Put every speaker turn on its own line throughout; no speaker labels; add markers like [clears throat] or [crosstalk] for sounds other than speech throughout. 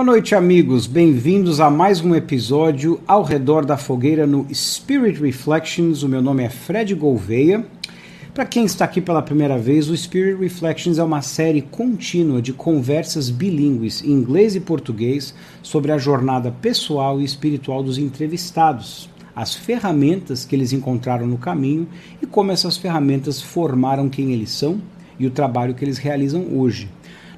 Boa noite, amigos. Bem-vindos a mais um episódio ao redor da fogueira no Spirit Reflections. O meu nome é Fred Gouveia. Para quem está aqui pela primeira vez, o Spirit Reflections é uma série contínua de conversas bilíngues em inglês e português sobre a jornada pessoal e espiritual dos entrevistados, as ferramentas que eles encontraram no caminho e como essas ferramentas formaram quem eles são e o trabalho que eles realizam hoje.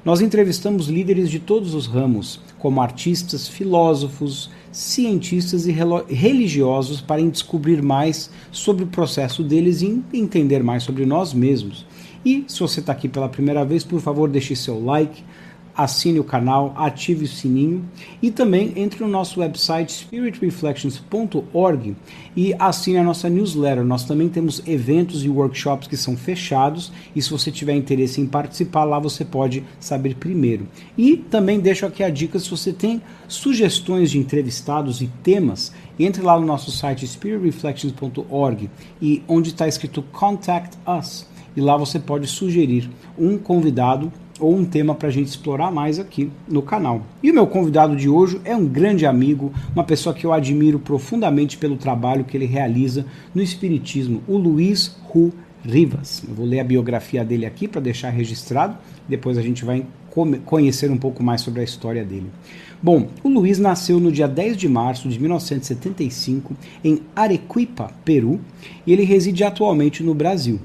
Nós entrevistamos líderes de todos os ramos, como artistas, filósofos, cientistas e religiosos, para descobrir mais sobre o processo deles e entender mais sobre nós mesmos. E se você está aqui pela primeira vez, por favor, deixe seu like, assine o canal, ative o sininho e também entre no nosso website spiritreflections.org e assine a nossa newsletter. Nós também temos eventos e workshops que são fechados e se você tiver interesse em participar lá você pode saber primeiro. E também deixo aqui a dica se você tem sugestões de entrevistados e temas, entre lá no nosso site spiritreflections.org e onde está escrito Contact Us e lá você pode sugerir um convidado ou um tema para a gente explorar mais aqui no canal. E o meu convidado de hoje é um grande amigo, uma pessoa que eu admiro profundamente pelo trabalho que ele realiza no Espiritismo, o Luiz Ru Rivas. Eu vou ler a biografia dele aqui para deixar registrado, depois a gente vai conhecer um pouco mais sobre a história dele. Bom, o Luiz nasceu no dia 10 de março de 1975 em Arequipa, Peru, e ele reside atualmente no Brasil.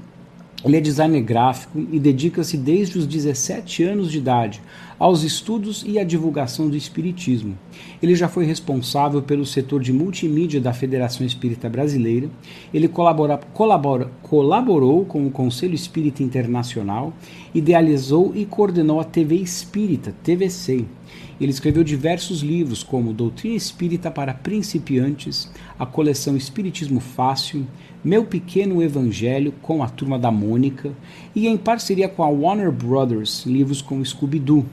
Ele é designer gráfico e dedica-se desde os 17 anos de idade aos estudos e à divulgação do espiritismo. Ele já foi responsável pelo setor de multimídia da Federação Espírita Brasileira. Ele colabora, colabora, colaborou com o Conselho Espírita Internacional, idealizou e coordenou a TV Espírita, TVC. Ele escreveu diversos livros, como Doutrina Espírita para Principiantes, a coleção Espiritismo Fácil, Meu Pequeno Evangelho com a Turma da Mônica e, em parceria com a Warner Brothers, livros como Scooby-Doo.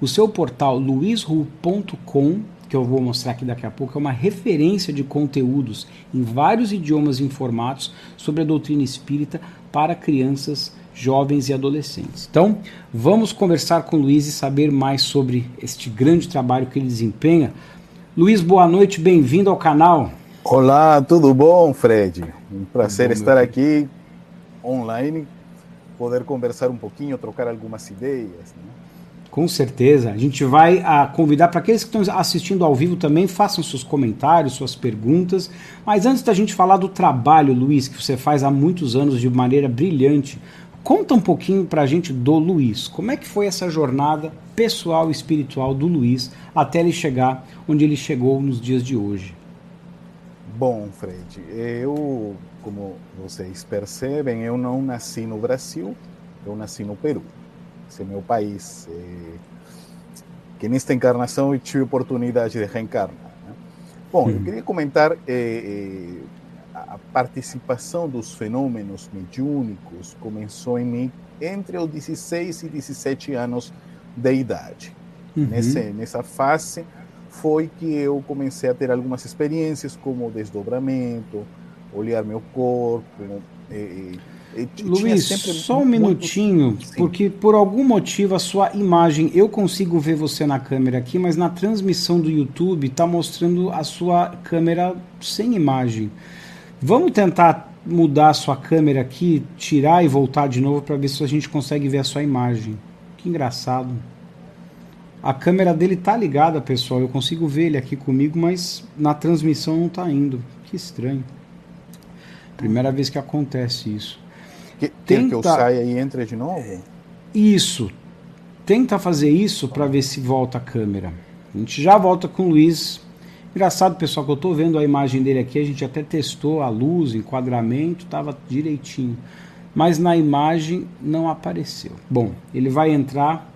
O seu portal luizru.com, que eu vou mostrar aqui daqui a pouco, é uma referência de conteúdos em vários idiomas e formatos sobre a doutrina espírita para crianças jovens e adolescentes. Então, vamos conversar com o Luiz e saber mais sobre este grande trabalho que ele desempenha. Luiz, boa noite, bem-vindo ao canal.
Olá, tudo bom, Fred? Um prazer estar aqui online, poder conversar um pouquinho, trocar algumas ideias. Né?
Com certeza. A gente vai a, ah, convidar para aqueles que estão assistindo ao vivo também, façam seus comentários, suas perguntas. Mas antes da gente falar do trabalho, Luiz, que você faz há muitos anos de maneira brilhante, Conta um pouquinho para a gente do Luiz. Como é que foi essa jornada pessoal e espiritual do Luiz até ele chegar onde ele chegou nos dias de hoje?
Bom, Fred, eu, como vocês percebem, eu não nasci no Brasil, eu nasci no Peru. Esse é meu país. É... Que nesta encarnação eu tive oportunidade de reencarnar. Né? Bom, eu queria comentar é, a participação dos fenômenos mediúnicos começou em mim entre os 16 e 17 anos de idade. Uhum. Nesse, nessa fase foi que eu comecei a ter algumas experiências como desdobramento, olhar meu corpo.
E, e, Luiz, só um minutinho, porque por algum motivo a sua imagem, eu consigo ver você na câmera aqui, mas na transmissão do YouTube está mostrando a sua câmera sem imagem. Vamos tentar mudar a sua câmera aqui, tirar e voltar de novo para ver se a gente consegue ver a sua imagem. Que engraçado. A câmera dele tá ligada, pessoal. Eu consigo ver ele aqui comigo, mas na transmissão não tá indo. Que estranho. Primeira vez que acontece isso.
Que, Tenta... que eu saia e entre de novo?
Isso. Tenta fazer isso para ver se volta a câmera. A gente já volta com o Luiz Engraçado, pessoal, que eu estou vendo a imagem dele aqui, a gente até testou a luz, enquadramento, estava direitinho. Mas na imagem não apareceu. Bom, ele vai entrar.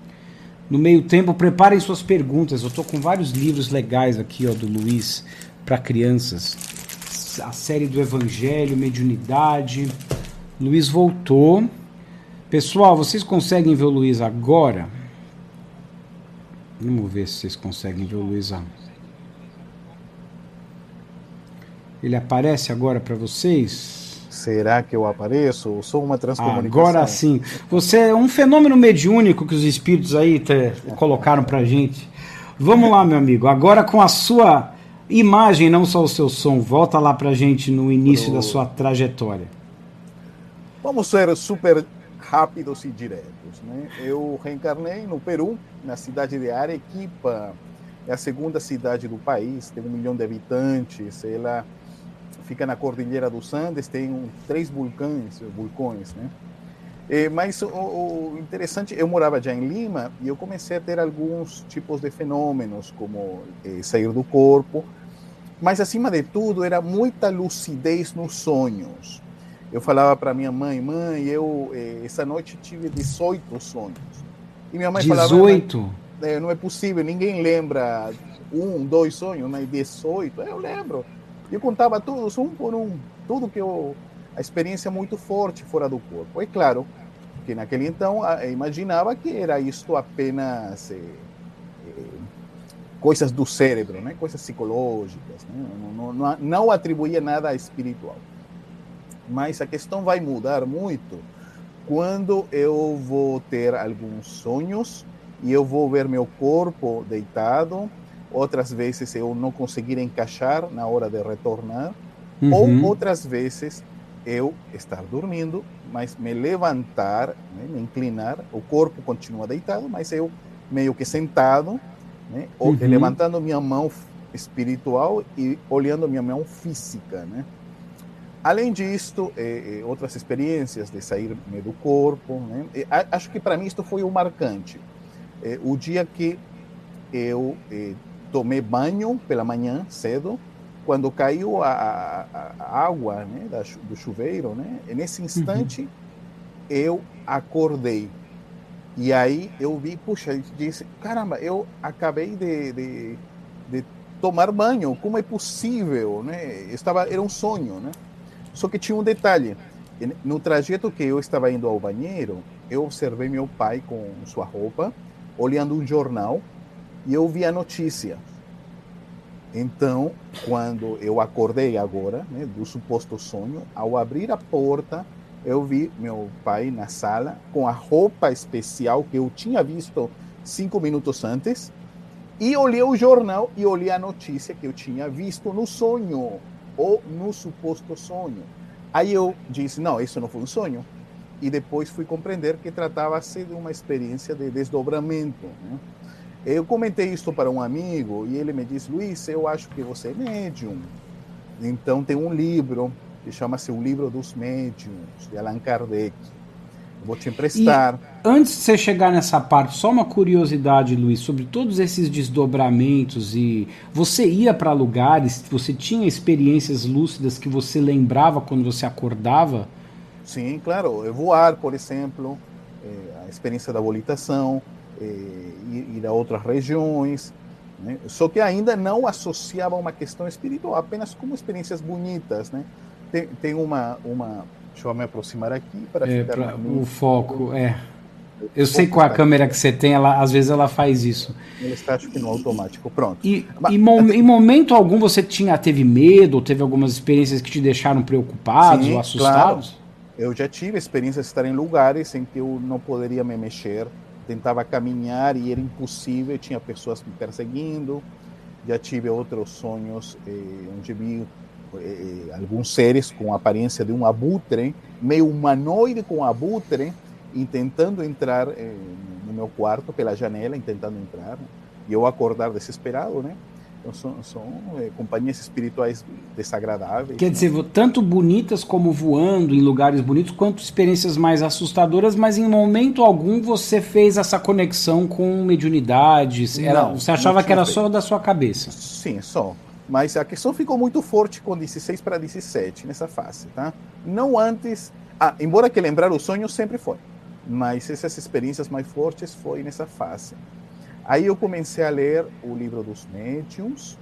No meio tempo, preparem suas perguntas. Eu estou com vários livros legais aqui, ó, do Luiz para crianças. A série do Evangelho, Mediunidade. Luiz voltou. Pessoal, vocês conseguem ver o Luiz agora? Vamos ver se vocês conseguem ver o Luiz. Ele aparece agora para vocês?
Será que eu apareço? Eu sou uma transcomunicação.
Agora sim. Você é um fenômeno mediúnico que os espíritos aí te, colocaram para gente. Vamos lá, meu amigo. Agora com a sua imagem, não só o seu som. Volta lá pra gente no início Pro... da sua trajetória.
Vamos ser super rápidos e diretos. Né? Eu reencarnei no Peru, na cidade de Arequipa. É a segunda cidade do país, tem um milhão de habitantes. Ela fica na Cordilheira dos Andes, tem um, três vulcões, vulcões, né? É, mas o, o, interessante, eu morava já em Lima e eu comecei a ter alguns tipos de fenômenos, como é, sair do corpo, mas acima de tudo era muita lucidez nos sonhos. Eu falava para minha mãe, mãe, eu é, essa noite tive 18 sonhos.
E minha mãe 18? falava, 18?
É, não é possível, ninguém lembra um, dois sonhos, mas 18, eu lembro. Eu contava todos, um por um, tudo que eu. A experiência muito forte fora do corpo. É claro que naquele então imaginava que era isto apenas eh, eh, coisas do cérebro, né? coisas psicológicas. Né? Não, não, não atribuía nada espiritual. Mas a questão vai mudar muito quando eu vou ter alguns sonhos e eu vou ver meu corpo deitado outras vezes eu não conseguir encaixar na hora de retornar, uhum. ou outras vezes eu estar dormindo, mas me levantar, né, me inclinar, o corpo continua deitado, mas eu meio que sentado, né, uhum. levantando minha mão espiritual e olhando minha mão física, né? Além disso, eh, eh, outras experiências de sair do corpo, né? acho que para mim isto foi o marcante. Eh, o dia que eu eh, tomei banho pela manhã cedo, quando caiu a, a, a água né, da, do chuveiro, né, nesse instante uhum. eu acordei. E aí eu vi, puxa, disse, caramba, eu acabei de, de, de tomar banho, como é possível? Né? Estava, era um sonho, né? Só que tinha um detalhe. No trajeto que eu estava indo ao banheiro, eu observei meu pai com sua roupa, olhando um jornal, e eu vi a notícia. Então, quando eu acordei agora, né, do suposto sonho, ao abrir a porta, eu vi meu pai na sala com a roupa especial que eu tinha visto cinco minutos antes e olhei o jornal e olhei a notícia que eu tinha visto no sonho ou no suposto sonho. Aí eu disse, não, isso não foi um sonho. E depois fui compreender que tratava-se de uma experiência de desdobramento. Né? Eu comentei isso para um amigo e ele me disse: Luiz, eu acho que você é médium. Então tem um livro que chama-se O Livro dos Médiuns, de Allan Kardec. Eu vou te emprestar.
E antes de você chegar nessa parte, só uma curiosidade, Luiz, sobre todos esses desdobramentos e você ia para lugares, você tinha experiências lúcidas que você lembrava quando você acordava?
Sim, claro. Eu voar, por exemplo, é, a experiência da volitação eh, ir a outras regiões, né? só que ainda não associava uma questão espiritual, apenas como experiências bonitas. Né? Tem, tem uma, uma. Deixa eu me aproximar aqui para
é, ficar. Pra, o foco, é. Eu sei qual a câmera que você tem, ela, às vezes ela faz isso.
Ele está, acho que no automático, pronto.
E, Mas, e mo em momento algum você tinha, teve medo, ou teve algumas experiências que te deixaram preocupados sim, ou assustados? Claro.
Eu já tive experiências de estar em lugares em que eu não poderia me mexer, tentava caminhar e era impossível, tinha pessoas me perseguindo. Já tive outros sonhos eh, onde vi eh, alguns seres com a aparência de um abutre, meio humanoide com abutre, tentando entrar eh, no meu quarto pela janela, tentando entrar. E eu acordar desesperado, né? São, são é, companhias espirituais desagradáveis.
Quer né? dizer, tanto bonitas como voando em lugares bonitos, quanto experiências mais assustadoras, mas em momento algum você fez essa conexão com mediunidades? Era, não, você achava que era feito. só da sua cabeça?
Sim, só. Mas a questão ficou muito forte com 16 para 17, nessa fase, tá? Não antes... Ah, embora que lembrar o sonho sempre foi. Mas essas experiências mais fortes foi nessa fase. Aí eu comecei a ler o livro dos médiuns,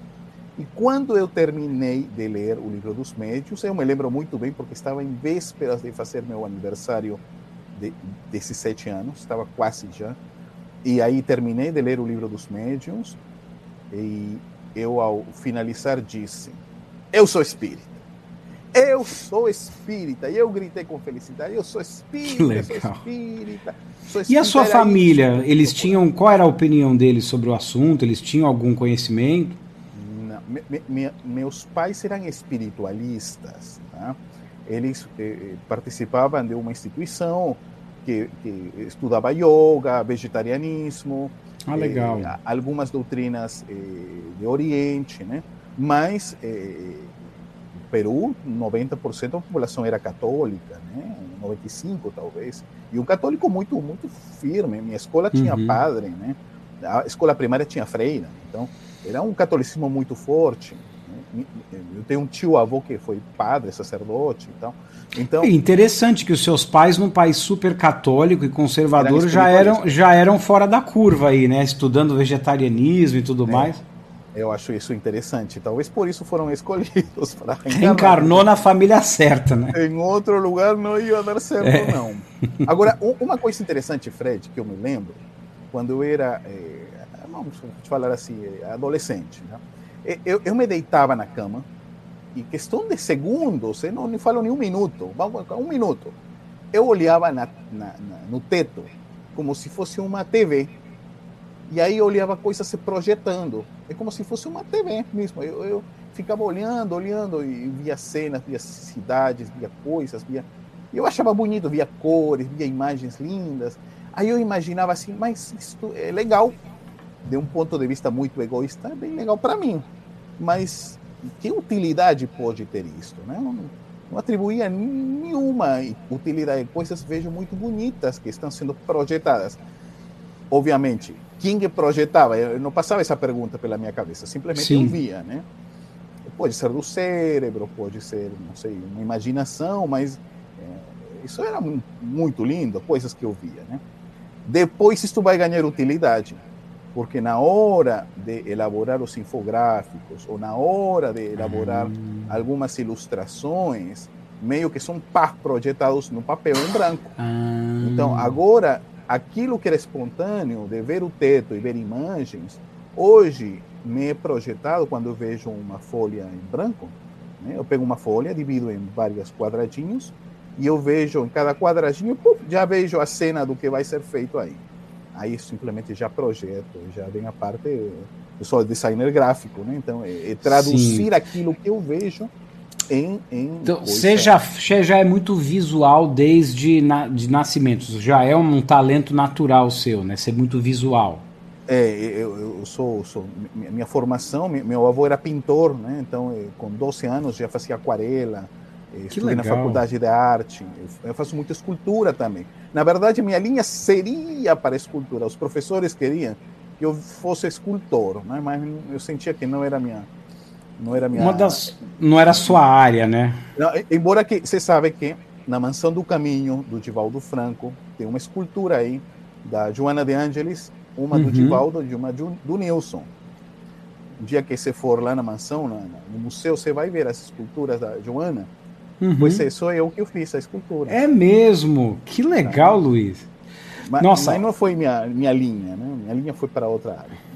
e quando eu terminei de ler o livro dos médiuns, eu me lembro muito bem, porque estava em vésperas de fazer meu aniversário de 17 anos, estava quase já, e aí terminei de ler o livro dos médiuns, e eu, ao finalizar, disse: Eu sou espírita. Eu sou espírita. E eu gritei com felicidade, eu sou espírita, eu sou espírita.
Sou espírita e a sua família, isso. eles tinham, qual era a opinião deles sobre o assunto? Eles tinham algum conhecimento?
Não, me, me, meus pais eram espiritualistas. Tá? Eles eh, eh, participavam de uma instituição que, que, estudava yoga, vegetarianismo,
ah, legal.
Eh, algumas doutrinas eh, de Oriente, né? Mas Peru, 90% da população era católica, né? 95 talvez. E um católico muito muito firme. Minha escola tinha uhum. padre, né? A escola primária tinha freira. Então, era um catolicismo muito forte. Né? Eu tenho um tio avô que foi padre, sacerdote, então. Então,
é interessante que os seus pais, num país super católico e conservador, já eram, já eram fora da curva aí, né? Estudando vegetarianismo e tudo é. mais.
Eu acho isso interessante. Talvez por isso foram escolhidos [laughs] para
Reencarnou na família certa, né?
Em outro lugar não ia dar certo, é. não. Agora, uma coisa interessante, Fred, que eu me lembro, quando eu era, é, vamos falar assim, eh, adolescente, né? eu, eu me deitava na cama e questão de segundos, eu não, não falo nem um minuto, um minuto, eu olhava na, na, na, no teto como se fosse uma TV e aí eu olhava coisas se projetando. É como se fosse uma TV mesmo. Eu, eu ficava olhando, olhando e via cenas, via cidades, via coisas, via. Eu achava bonito, via cores, via imagens lindas. Aí eu imaginava assim, mas isso é legal. De um ponto de vista muito egoísta, é bem legal para mim. Mas que utilidade pode ter isso? Né? Não, não atribuía nenhuma utilidade. Coisas vejo muito bonitas que estão sendo projetadas. Obviamente, quem que projetava? Eu não passava essa pergunta pela minha cabeça, simplesmente Sim. eu via, né? Pode ser do cérebro, pode ser, não sei, uma imaginação, mas é, isso era muito lindo, coisas que eu via, né? Depois isso vai ganhar utilidade, porque na hora de elaborar os infográficos ou na hora de elaborar ah. algumas ilustrações, meio que são projetados no papel em branco. Ah. Então agora aquilo que era espontâneo, de ver o teto e ver imagens, hoje me é projetado quando eu vejo uma folha em branco. Né? Eu pego uma folha, divido em vários quadradinhos e eu vejo em cada quadradinho, puf, já vejo a cena do que vai ser feito aí. Aí simplesmente já projeto, já vem a parte. Eu sou designer gráfico, né? então é, é traduzir Sim. aquilo que eu vejo em, em
então, você já, já é muito visual desde na, de nascimento, já é um talento natural seu, né? Ser muito visual.
É, eu, eu sou, sou, minha formação, meu avô era pintor, né? Então, eh, com 12 anos já fazia aquarela, eh, que estudei legal. na faculdade de arte, eu faço muita escultura também. Na verdade, minha linha seria para escultura, os professores queriam que eu fosse escultor, né? mas eu sentia que não era minha não era minha.
Uma das, não era sua área, né?
Não, embora que você sabe que na Mansão do Caminho do Divaldo Franco tem uma escultura aí da Joana de Angelis, uma uhum. do Divaldo e uma do, Nilson. Um dia que você for lá na mansão, na, no museu, você vai ver as esculturas da Joana. Uhum. Pois é, sou eu que fiz a escultura.
É mesmo? Que legal, tá. Luiz.
Mas, Nossa. mas não foi minha, minha linha, né? Minha linha foi para outra área.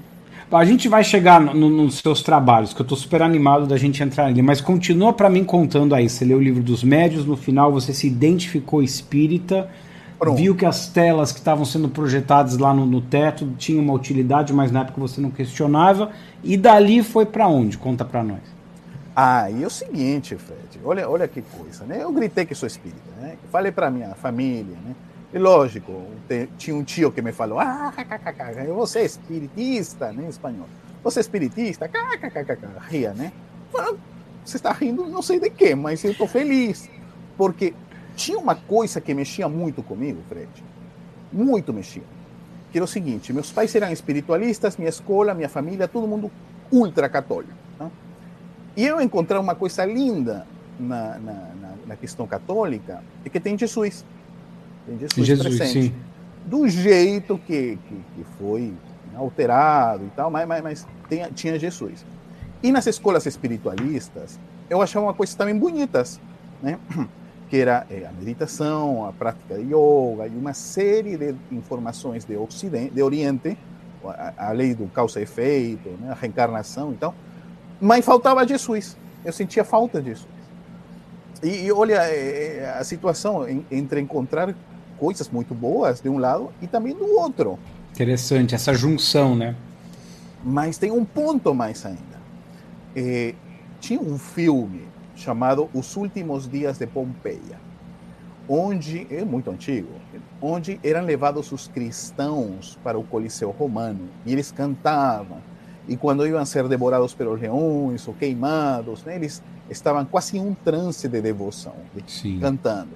A gente vai chegar no, no, nos seus trabalhos, que eu estou super animado da gente entrar ali, mas continua para mim contando aí. Você leu o livro dos médios, no final você se identificou espírita, Pronto. viu que as telas que estavam sendo projetadas lá no, no, teto tinham uma utilidade, mas na época você não questionava, e dali foi para onde? Conta para nós.
Ah, e é o seguinte, Fred, olha, olha que coisa, né? Eu gritei que sou espírita, né? Falei para minha família, né? E lógico, tinha um tio que me falou: Ah, você é espiritista, né, em espanhol. Você é espiritista? Ria, né? Você está rindo, não sei de quê, mas eu estou feliz. Porque tinha uma coisa que mexia muito comigo, Fred. Muito mexia. Que era o seguinte: meus pais eram espiritualistas, minha escola, minha família, todo mundo ultra católico. Né? E eu encontrei uma coisa linda na, na, na questão católica, é que tem Jesus. Tem Jesus, Jesus presente. Sim. Do jeito que, que, que, foi alterado e tal, mas, mas, mas tem, tinha Jesus. E nas escolas espiritualistas, eu achava uma coisa também bonitas, né? [clears throat] que era é, a meditação, a prática de yoga e uma série de informações de Ocidente, de Oriente, a, a lei do causa e efeito, né? a reencarnação e tal, mas faltava Jesus. Eu sentia falta disso. E, e olha, a situação entre encontrar coisas muito boas de um lado e também do outro.
Interessante, essa junção, né?
Mas tem um ponto mais ainda. É, tinha um filme chamado Os Últimos Dias de Pompeia, onde é muito antigo, onde eram levados os cristãos para o Coliseu Romano e eles cantavam. E quando iam ser devorados pelos leões ou queimados, né, eles estavam quase em um transe de devoção, de, cantando.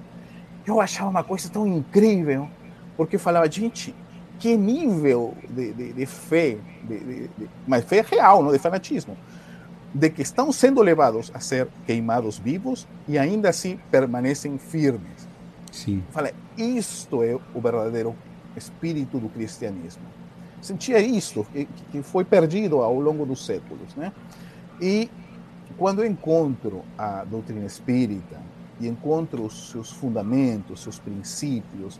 Eu achava uma coisa tão incrível, porque eu falava, gente, que nível de, de, de fé, de, mas fé real, não de fanatismo, de que estão sendo levados a ser queimados vivos e ainda assim permanecem firmes.
Sim.
Falei, isto é o verdadeiro espírito do cristianismo. Sentia isto, que, que foi perdido ao longo dos séculos, né? E quando eu encontro a doutrina espírita e encontro os seus fundamentos, seus princípios,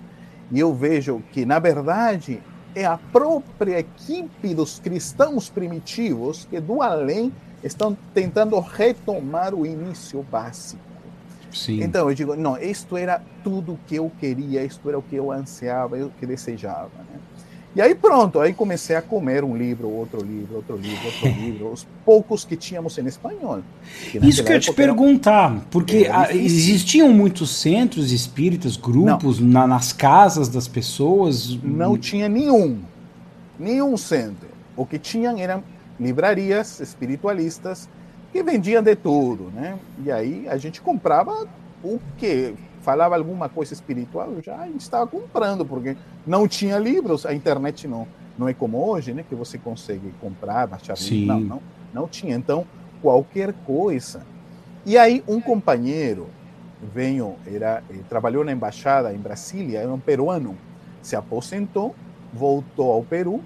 e eu vejo que, na verdade, é a própria equipe dos cristãos primitivos que, do além, estão tentando retomar o início básico.
Sim.
Então eu digo, não, isto era tudo que eu queria, isto era o que eu ansiava, o que desejava. Né? E aí pronto, aí comecei a comer um livro, outro livro, outro livro, outro [laughs] livro, os poucos que tínhamos em espanhol.
Que Isso que eu te perguntar, porque existiam muitos centros espíritas, grupos na, nas casas das pessoas?
Não tinha nenhum, nenhum centro. O que tinham eram livrarias espiritualistas que vendiam de tudo, né? E aí a gente comprava o que falava alguma coisa espiritual, já estava comprando, porque não tinha livros, a internet não, não é como hoje, né, que você consegue comprar, baixar livros, não, não, não tinha. Então, qualquer coisa. E aí um companheiro veio, era, eh, trabalhou na embaixada em Brasília, era um peruano, se aposentou, voltou ao Peru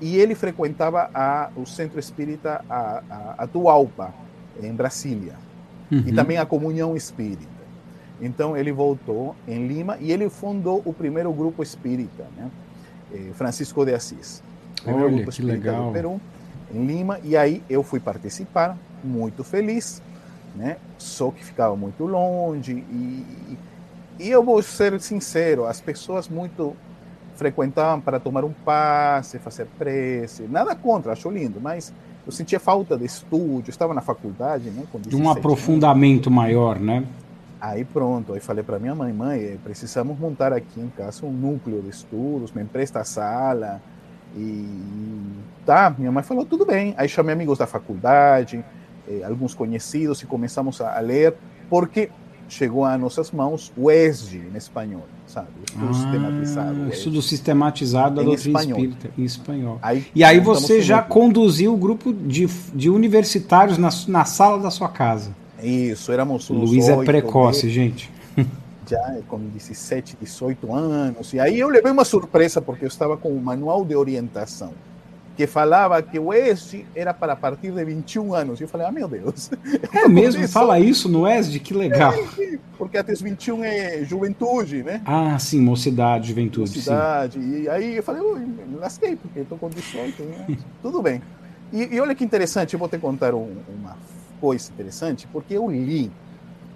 e ele frequentava a, o centro espírita a, a, a Tualpa, em Brasília, uhum. e também a Comunhão Espírita. Então ele voltou em Lima e ele fundou o primeiro grupo espírita, né? Eh, Francisco de Assis.
Primeiro Olha, grupo espírita legal. do
Peru, em Lima. E aí eu fui participar, muito feliz, né? Só que ficava muito longe e, e eu vou ser sincero, as pessoas muito frequentavam para tomar um passe, fazer prece, nada contra, acho lindo, mas eu sentia falta de estúdio, estava na faculdade, né?
De um aprofundamento maior, né?
Aí pronto, aí falei para minha mãe, mãe, precisamos montar aqui em casa um núcleo de estudos, me empresta a sala. E tá, minha mãe falou, tudo bem. Aí chamei amigos da faculdade, eh, alguns conhecidos e começamos a, ler, porque chegou a nossas mãos o ESG em espanhol, sabe?
Estudo ah, sistematizado. Estudo sistematizado da doutrina espanhol. espírita em espanhol. Aí, e aí você já conduziu o grupo de, de universitários na, na sala da sua casa.
Isso, éramos
uns Luiz é precoce, gente. [laughs]
Já com 17, 18 anos. E aí eu levei uma surpresa, porque eu estava com um manual de orientação que falava que o ESG era para partir de 21 anos. E eu falei, ah, meu Deus. [laughs]
É mesmo? Fala isso no ESG? Que legal. É,
porque até os 21 é juventude, né?
Ah, sim, mocidade, juventude.
Mocidade. Sim. E aí eu falei, me lasquei, porque estou com 18. Né? [laughs] Tudo bem. E, e, olha que interessante, eu vou te contar um, uma coisa interessante, porque eu li,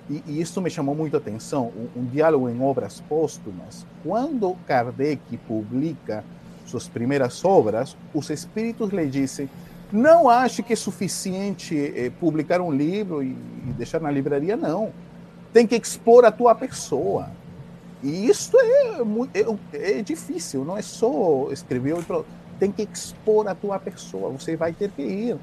e, e isso me chamou muito a atenção, um, um diálogo em obras póstumas. Quando Kardec publica suas primeiras obras, os espíritos lhe dizem: não ache que é suficiente eh, publicar um livro e, e, deixar na livraria, não. Tem que expor a tua pessoa. E isso é, é, é difícil, não é só escrever, tem que expor a tua pessoa, você vai ter que ir.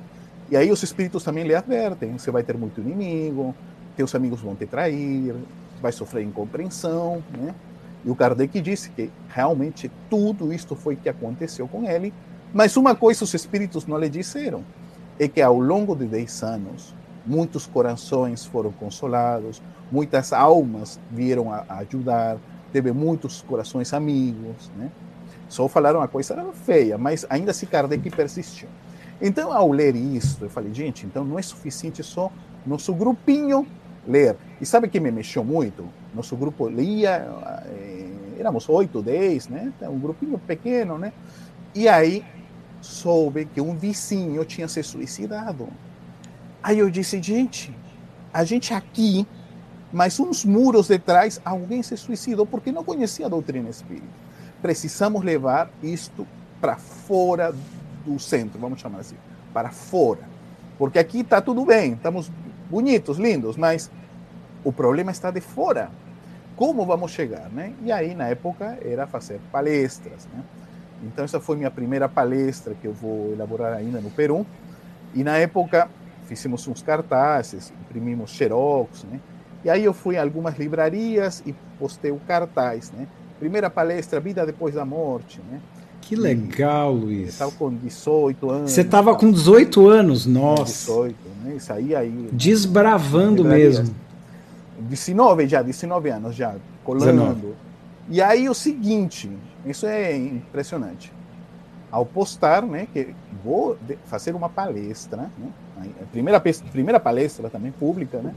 E aí os espíritos também lhe advertem: você vai ter muito inimigo, teus amigos vão te trair, vai sofrer incompreensão, né? E o Kardec disse que realmente tudo isto foi que aconteceu com ele, mas uma coisa os espíritos não lhe disseram, é que ao longo de 10 anos, muitos corações foram consolados, muitas almas vieram a, ajudar, teve muitos corações amigos, né? Só falaram uma coisa feia, mas ainda assim Kardec persistiu. Então, ao ler isso, eu falei, gente, então não é suficiente só nosso grupinho ler. E sabe que me mexeu muito? Nosso grupo lia, eh, éramos oito, dez, né? Um grupinho pequeno, né? E aí soube que um vizinho tinha se suicidado. Aí eu disse, gente, a gente aqui mas uns muros de trás, alguém se suicidou porque não conhecia a doutrina espírita. Precisamos levar isto para fora do centro, vamos chamar assim, para fora. Porque aqui está tudo bem, estamos bonitos, lindos, mas o problema está de fora. Como vamos chegar, né? E aí, na época, era fazer palestras, né? Então, essa foi minha primeira palestra que eu vou elaborar ainda no Peru. E na época, fizemos uns cartazes, imprimimos xerox, né? E aí eu fui a algumas livrarias e postei o cartaz, né? Primeira palestra, Vida Depois da Morte, né?
Que legal, Luiz.
Estava com 18 anos.
Você estava com 18 anos, nossa.
18, né? Isso aí, aí.
Desbravando mesmo.
19 já, 19 anos já, colando. 19. E aí o seguinte, isso é impressionante. Ao postar, né, que vou fazer uma palestra, né? Primeira, primeira palestra também pública, né?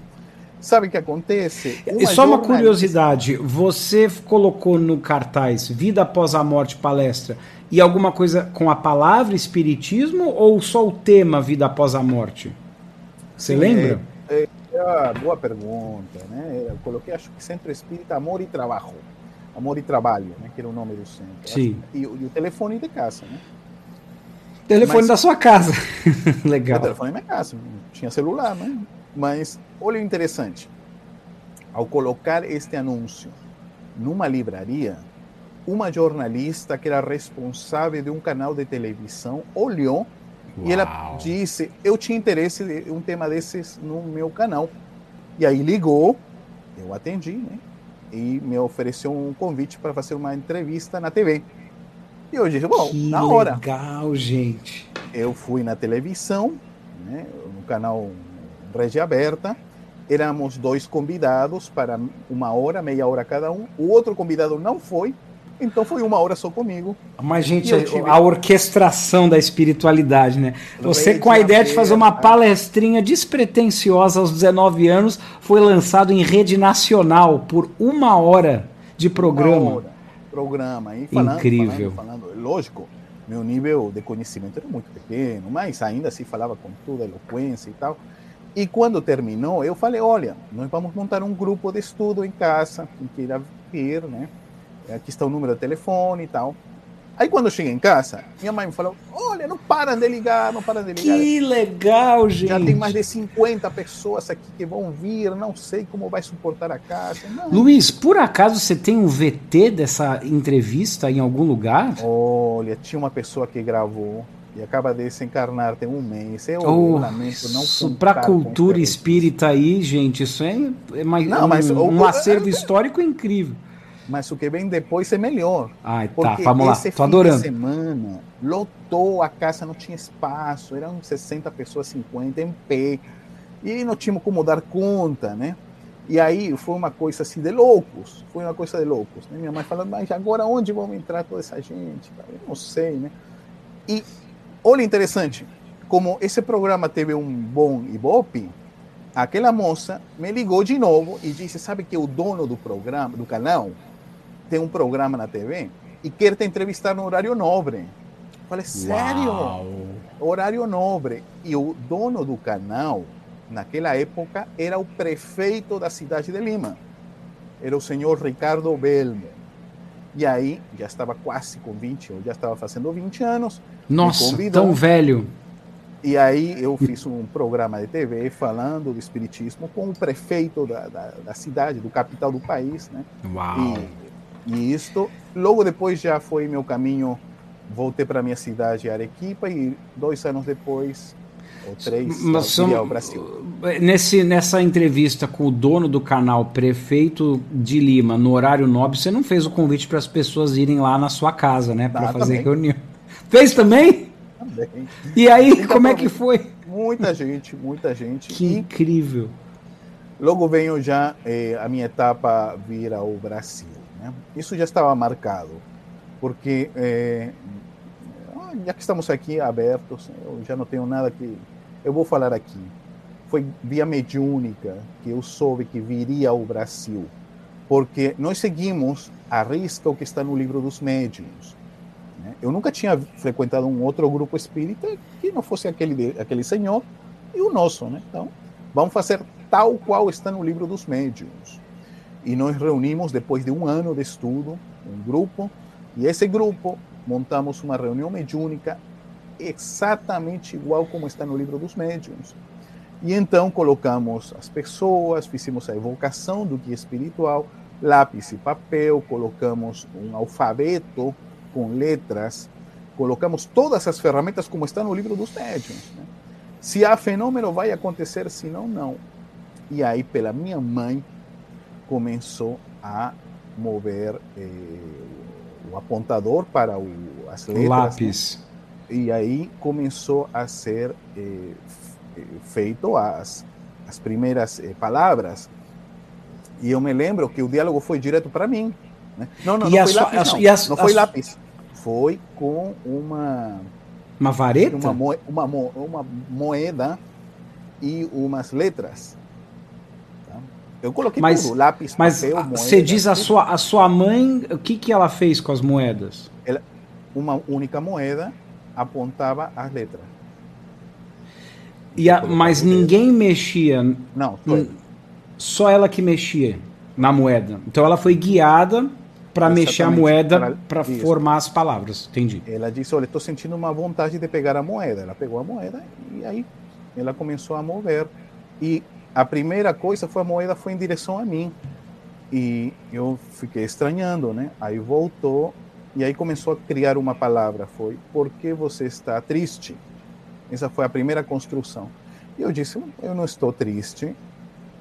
Sabe o que acontece?
Uma Só uma curiosidade: você colocou no cartaz Vida após a morte palestra e alguma coisa com a palavra espiritismo ou só o tema Vida após a morte? Você Sim, lembra?
É, é, é boa pergunta, né? Eu coloquei, acho que Centro Espírita Amor e Trabalho. Amor e Trabalho, né? Que era o nome do centro.
Sim.
E, e o telefone de casa, né?
Telefone Mas, da sua casa. [laughs] Legal. O
telefone da minha casa. Tinha celular, né? Mas olha o interessante. Ao colocar este anúncio numa livraria, uma jornalista que era responsável de um canal de televisão olhou Uau. e ela disse: Eu tinha interesse em um tema desses no meu canal. E aí ligou, eu atendi, né? E me ofereceu um convite para fazer uma entrevista na TV. E eu disse: Bom,
que
na hora.
Legal, gente.
Eu fui na televisão, né, no canal Rede Aberta. Éramos dois convidados para uma hora, meia hora cada um. O outro convidado não foi, então foi uma hora só comigo.
Mas, gente, tive... a orquestração da espiritualidade, né? Você, com a ideia de fazer uma palestrinha despretensiosa aos 19 anos, foi lançado em rede nacional por uma hora de programa. Uma hora,
programa.
E falando, Incrível.
Falando, falando, lógico, meu nível de conhecimento era muito pequeno, mas ainda assim falava com toda eloquência e tal. E quando terminou, eu falei: olha, nós vamos montar um grupo de estudo em casa, quem queira vir, né? Aqui está o número de telefone e tal. Aí quando eu cheguei em casa, minha mãe me falou: Olha, não param de ligar, não param de ligar.
Que legal, gente.
Já tem mais de 50 pessoas aqui que vão vir, não sei como vai suportar a casa. Não.
Luiz, por acaso você tem um VT dessa entrevista em algum lugar?
Olha, tinha uma pessoa que gravou e acaba de se encarnar tem um mês. Eu
oh, lamento não Para a cultura espírita aí, gente, isso é, é mais, não, um, mas, um, acervo histórico incrível.
Mas o que vem depois é melhor.
Ai, tá, vamos lá, tô adorando.
semana lotou a casa, não tinha espaço, eram 60 pessoas, 50 em pé, e não tínhamos como dar conta, né? E aí foi uma coisa assim de loucos, foi uma coisa de loucos. Né? Minha mãe falando, mas agora onde vão entrar toda essa gente? Eu não sei, né? E Olha interessante, como esse programa teve um bom ibope, aquela moça me ligou de novo e disse: Sabe que o dono do programa, do canal, tem um programa na TV e quer te entrevistar no horário nobre. Falei: Sério? Uau. Horário nobre. E o dono do canal, naquela época, era o prefeito da cidade de Lima. Era o senhor Ricardo Belmo. E aí, já estava quase com 20, ou já estava fazendo 20 anos
nossa, tão velho.
E aí eu fiz um programa de TV falando do espiritismo com o prefeito da, da, da cidade, do capital do país, né?
Uau!
E, e isto, logo depois já foi meu caminho, voltei para minha cidade, Arequipa, e dois anos depois, ou três, Mas são, ao Brasil.
Nesse, nessa entrevista com o dono do canal, prefeito de Lima, no horário nobre, você não fez o convite para as pessoas irem lá na sua casa, né? Para fazer também. reunião. [laughs] Fez também? Também. E aí, Muita como é que foi?
Muita gente, muita gente.
Que e incrível.
Logo venho já eh, a minha etapa vir ao Brasil. Né? Isso já estava marcado, porque eh, já que estamos aqui abertos, eu já não tenho nada que eu vou falar aqui. Foi via mediúnica que eu soube que viria ao Brasil, porque nós seguimos a risca o que está no livro dos médiuns. Né? Eu nunca tinha frequentado um outro grupo espírita que não fosse aquele, aquele senhor e o nosso. Né? Então, vamos fazer tal qual está no livro dos médiuns. E nós reunimos, depois de um ano de estudo, um grupo, e esse grupo montamos uma reunião mediúnica exatamente igual como está no livro dos médiuns. E então colocamos as pessoas, fizemos a evocação do guia espiritual, lápis e papel, colocamos um alfabeto com letras, colocamos todas as ferramentas como está no livro dos médiuns. Né? Se há fenômeno, vai acontecer, se não, não. E aí, pela minha mãe, começou a mover eh, o apontador para o, as letras.
Lápis.
Né? E aí começou a ser eh, feito as, as primeiras eh, palavras. E eu me lembro que o diálogo foi direto para mim. Né? Não, não, não foi, lápis, não. As, não foi lápis. Foi com uma
uma vareta?
Uma, moeda, uma, uma moeda e umas letras. Tá? Eu coloquei
mas,
tudo, lápis,
mas papel, moeda. Você diz a sua, a sua mãe, o que, que ela fez com as moedas?
Ela, uma única moeda apontava as letras.
E a, mas ninguém mexia.
Não, só,
só ela que mexia na moeda. Então ela foi guiada para mexer a moeda para formar as palavras. Entendi.
Ela disse: Olha, estou sentindo uma vontade de pegar a moeda. Ela pegou a moeda e aí ela começou a mover. E a primeira coisa foi a moeda foi em direção a mim. E eu fiquei estranhando, né? Aí voltou e aí começou a criar uma palavra. Foi: Por que você está triste? Essa foi a primeira construção. E eu disse: Eu não estou triste.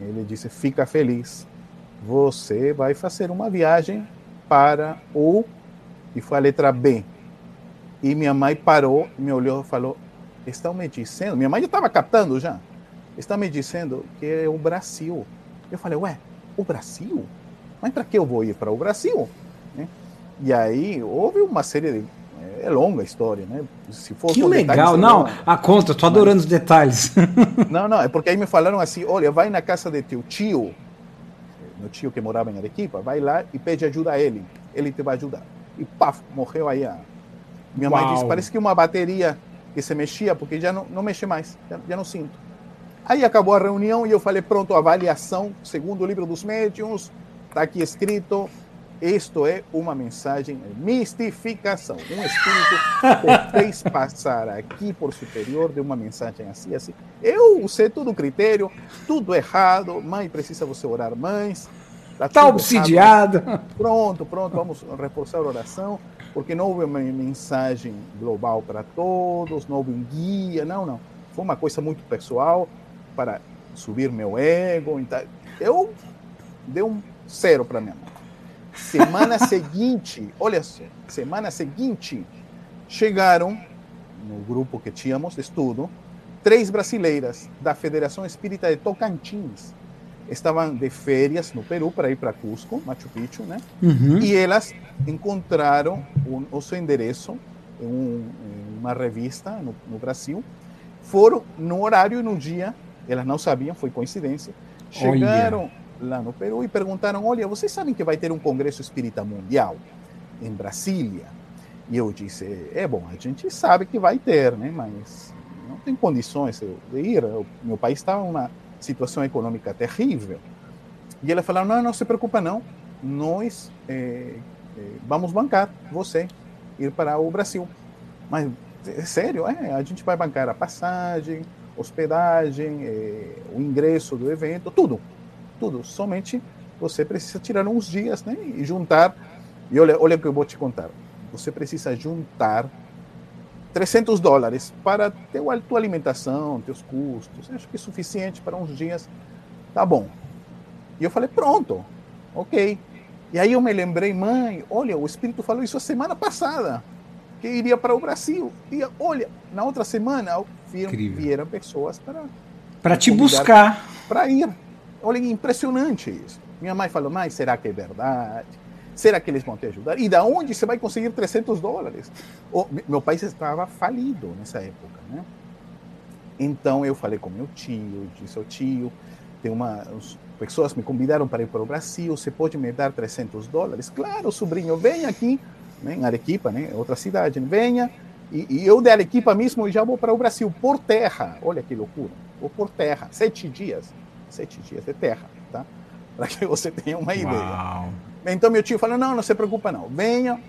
Ele disse: Fica feliz. Você vai fazer uma viagem para o. E foi a letra B. E minha mãe parou, me olhou e falou: Estão me dizendo. Minha mãe já estava captando já. Está me dizendo que é o Brasil. Eu falei: Ué, o Brasil? Mas para que eu vou ir para o Brasil? E aí houve uma série de. É longa a história, né?
Se for que legal, não, a conta, estou adorando os detalhes. [laughs]
Não, não, é porque aí me falaram assim: olha, vai na casa de teu tio, meu tio que morava em Arequipa, vai lá e pede ajuda a ele. Ele te vai ajudar. E paf, morreu aí. A... Minha Uau. mãe disse: parece que uma bateria que se mexia, porque já não, não mexe mais, já, já não sinto. Aí acabou a reunião e eu falei: pronto, avaliação, segundo o livro dos médiuns, está aqui escrito. Isto é uma mensagem mistificação. Um espírito fez passar aqui por superior de uma mensagem assim, assim. Eu usei todo o critério, tudo errado. Mãe, precisa você orar mais.
Está tá obsidiado.
Pronto, pronto, vamos reforçar a oração, porque não houve uma mensagem global para todos, não houve um guia, não, não. Foi uma coisa muito pessoal para subir meu ego. Então, eu dei um zero para minha mãe. Semana seguinte, olha só, semana seguinte, chegaram no grupo que tínhamos de estudo, três brasileiras da Federação Espírita de Tocantins. Estavam de férias no Peru para ir para Cusco, Machu Picchu, né? Uhum. E elas encontraram o nosso endereço em, um, uma revista no, no, Brasil. Foram no horário e no dia, elas não sabiam, foi coincidência. Chegaram. Lá no Peru e perguntaram: Olha, vocês sabem que vai ter um congresso espírita mundial em Brasília? E eu disse: É bom, a gente sabe que vai ter, né? Mas não tem condições de ir. O meu país está uma situação econômica terrível. E ela falou: Não, não se preocupa, não. Nós é, é, vamos bancar você ir para o Brasil. Mas, é sério, é, a gente vai bancar a passagem, hospedagem, o ingresso do evento, tudo tudo. Somente você precisa tirar uns dias né, e juntar. E olha, olha o que eu vou te contar. Você precisa juntar 300 dólares para ter a tua alimentação, teus custos. Acho que é suficiente para uns dias. Tá bom. E eu falei, pronto, ok. E aí eu me lembrei, mãe, olha, o Espírito falou isso a semana passada, que iria para o Brasil. E olha, na outra semana vieram, vieram pessoas para...
Para te buscar.
Para ir. Olha, impressionante isso. Minha mãe falou, mas será que é verdade? Será que eles vão te ajudar? E da onde você vai conseguir 300 dólares? Oh, meu país estava falido nessa época, né? Então eu falei com meu tio, disse ao tio, tem uma pessoas me convidaram para ir para o Brasil, você pode me dar 300 dólares? Claro, sobrinho, vem aqui, né, em Arequipa, né, outra cidade, venha, e, e eu de Arequipa mesmo já vou para o Brasil por terra. Olha que loucura, vou por terra, sete dias sete dias de terra, tá? Para que você tenha uma ideia. Uau. Então meu tio falou: não, não se preocupa não, venha,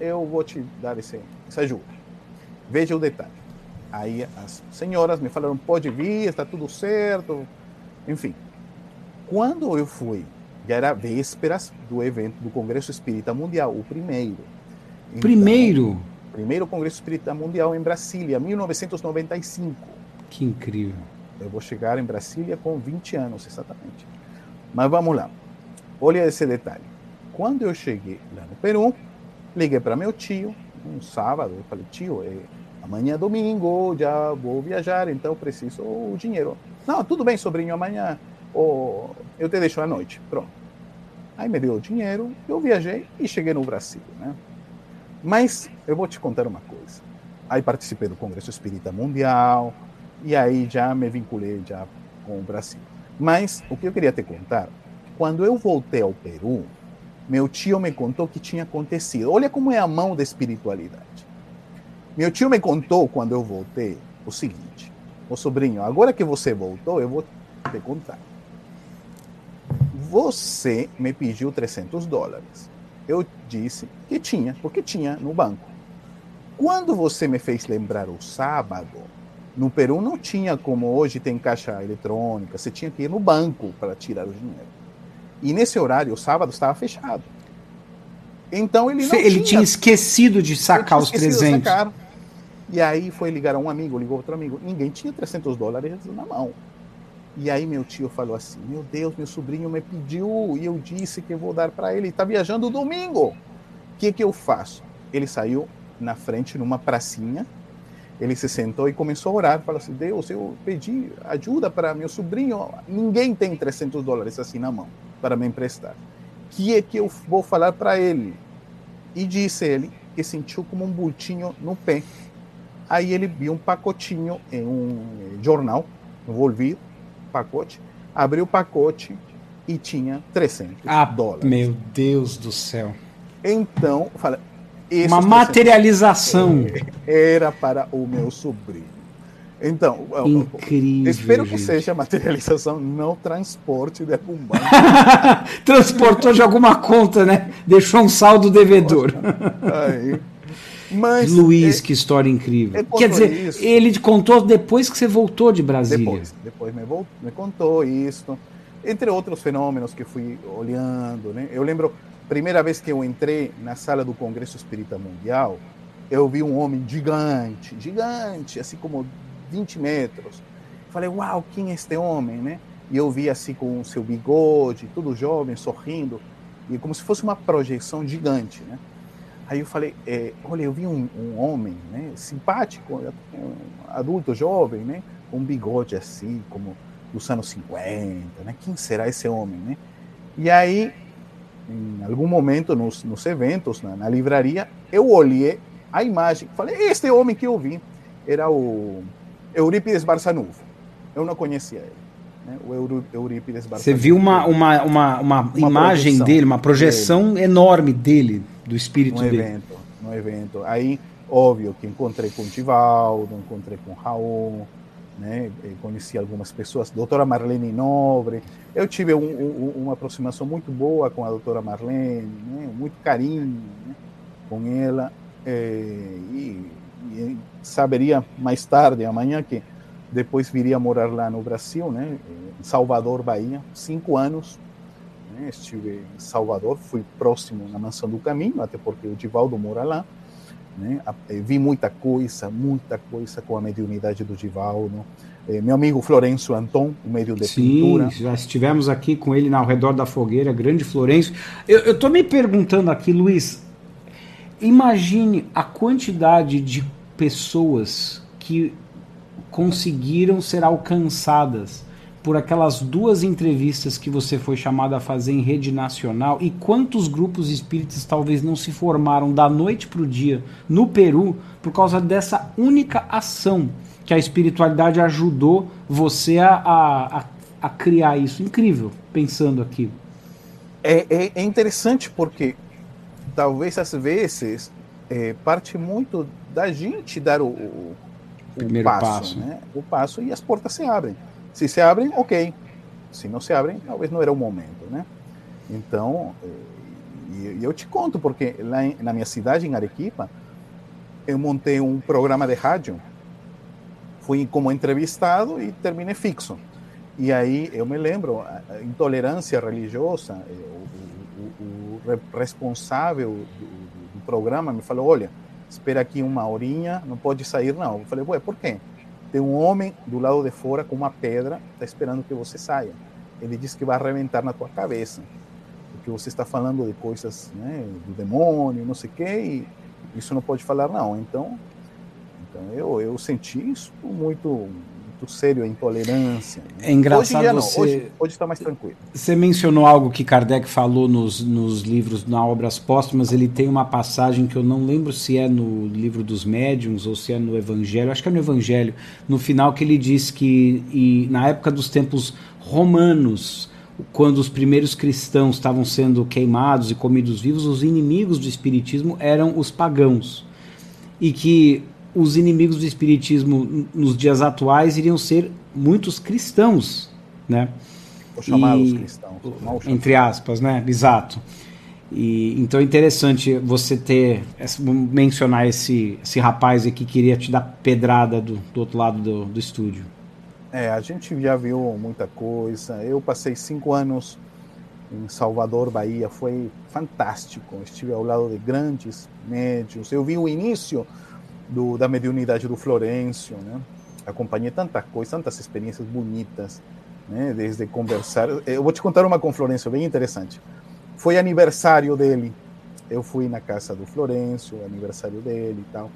eu vou te dar esse, essa ajuda. Veja o detalhe. Aí as senhoras me falaram: pode vir, está tudo certo. Enfim, quando eu fui, já era vésperas do evento do Congresso Espírita Mundial, o primeiro.
Então, primeiro?
Primeiro Congresso Espírita Mundial em Brasília, 1995.
Que incrível.
Eu vou chegar em Brasília com 20 anos, exatamente. Mas vamos lá. Olha esse detalhe. Quando eu cheguei lá no Peru, liguei para meu tio, um sábado, eu falei, tio, é, amanhã é domingo, já vou viajar, então preciso o dinheiro. Não, tudo bem, sobrinho, amanhã oh, eu te deixo à noite. Pronto. Aí me deu o dinheiro, eu viajei e cheguei no Brasil, né? Mas eu vou te contar uma coisa. Aí participei do Congresso Espírita Mundial e aí já me vinculei já com o Brasil. Mas o que eu queria te contar, quando eu voltei ao Peru, meu tio me contou o que tinha acontecido. Olha como é a mão da espiritualidade. Meu tio me contou quando eu voltei o seguinte: "O sobrinho, agora que você voltou, eu vou te contar. Você me pediu 300 dólares. Eu disse que tinha, porque tinha no banco. Quando você me fez lembrar o sábado, no Peru não tinha como hoje tem caixa eletrônica, você tinha que ir no banco para tirar o dinheiro. E nesse horário, o sábado estava fechado. Então ele não
Ele tinha, tinha esquecido de sacar os 300. Sacar.
E aí foi ligar a um amigo, ligou outro amigo. Ninguém tinha 300 dólares na mão. E aí meu tio falou assim: Meu Deus, meu sobrinho me pediu e eu disse que eu vou dar para ele. Está viajando domingo. O que, que eu faço? Ele saiu na frente, numa pracinha. Ele se sentou e começou a orar. Falou assim: Deus, eu pedi ajuda para meu sobrinho. Ninguém tem 300 dólares assim na mão para me emprestar. O que é que eu vou falar para ele? E disse ele que sentiu como um bultinho no pé. Aí ele viu um pacotinho em um jornal envolvido, pacote, abriu o pacote e tinha 300 ah, dólares.
Meu Deus do céu.
Então, fala,
uma materialização. [laughs]
Era para o meu sobrinho. Então,
Incrível,
espero que seja materialização, não transporte de algum banco. [laughs]
Transportou de alguma conta, né? Deixou um saldo devedor. Mas, Luiz, é, que história incrível. Quer dizer, isso. ele contou depois que você voltou de Brasília.
Depois, depois me, voltou, me contou isso. Entre outros fenômenos que fui olhando, né? Eu lembro, primeira vez que eu entrei na sala do Congresso Espírita Mundial, eu vi um homem gigante, gigante, assim como 20 metros. Falei, uau, quem é este homem, né? E eu vi assim com o seu bigode, tudo jovem, sorrindo, e como se fosse uma projeção gigante, né? Aí eu falei, é, olha, eu vi um, um, homem, né, simpático, um adulto jovem, né, com um bigode assim, como dos anos 50, né? Quem será esse homem, né? E aí, em algum momento nos, nos eventos, na, na livraria, eu olhei a imagem, falei, este homem que eu vi era o Eurípides Barçanuvo. Eu não conhecia ele. Né? O Eurípides
Barçanuvo. Você viu uma, uma, uma, uma, uma imagem dele, uma projeção dele. enorme dele, do espírito
no
dele.
Evento, no evento. Aí, óbvio que encontrei com o Tivaldo, encontrei com o Raul, né? conheci algumas pessoas, doutora Marlene Nobre. Eu tive um, um, uma aproximação muito boa com a doutora Marlene, né? muito carinho né? com ela. É, e e saberia mais tarde, amanhã, que depois viria morar lá no Brasil, né, em Salvador, Bahia, cinco anos. Né, estive em Salvador, fui próximo na Mansão do Caminho, até porque o Divaldo mora lá. Né, vi muita coisa, muita coisa com a mediunidade do Divaldo. Eh, meu amigo Florencio Anton, o meio de
Sim,
pintura.
já estivemos aqui com ele ao redor da fogueira, grande Florencio. Eu estou me perguntando aqui, Luiz, imagine a quantidade de pessoas que conseguiram ser alcançadas por aquelas duas entrevistas que você foi chamado a fazer em rede nacional e quantos grupos espíritas talvez não se formaram da noite para o dia no Peru por causa dessa única ação que a espiritualidade ajudou você a, a, a criar isso. Incrível, pensando aqui.
É, é, é interessante porque talvez às vezes é, parte muito da gente dar o, o, o passo, passo. Né? o passo e as portas se abrem. Se se abrem, ok. se não se abrem, talvez não era o momento, né? Então, e, eu te conto, porque lá na minha cidade, em Arequipa, eu montei um programa de rádio, fui como entrevistado e terminei fixo. E aí eu me lembro, a intolerância religiosa, eh, o, o, o responsável do, do, programa me falou, olha, espera aqui uma horinha, não pode sair não. Eu falei, ué, por quê? Tem um homem do lado de fora com uma pedra, está esperando que você saia. Ele disse que vai arrebentar na tua cabeça, porque você está falando de coisas né, do demônio, não sei o quê, e isso não pode falar não. Então, então eu, eu senti isso muito muito sério a intolerância.
Né? É engraçado hoje, você...
hoje, hoje está mais tranquilo.
Você mencionou algo que Kardec falou nos, nos livros, na Obras Póstumas, ele tem uma passagem que eu não lembro se é no livro dos médiuns ou se é no Evangelho, acho que é no Evangelho, no final que ele diz que e, na época dos tempos romanos, quando os primeiros cristãos estavam sendo queimados e comidos vivos, os inimigos do espiritismo eram os pagãos. E que os inimigos do espiritismo nos dias atuais iriam ser muitos cristãos, né?
Ou chamados cristãos.
Entre aspas, né? Exato. E, então é interessante você ter, mencionar esse, esse rapaz aqui que queria te dar pedrada do, do outro lado do, do estúdio.
É, a gente já viu muita coisa. Eu passei cinco anos em Salvador, Bahia, foi fantástico. Estive ao lado de grandes médios. Eu vi o início do, da mediunidade do Florencio, né? Acompanhei tanta coisa, tantas experiências bonitas, né? Desde conversar. Eu vou te contar uma com Florencio bem interessante. Foi aniversário dele. Eu fui na casa do Florencio, aniversário dele e tal.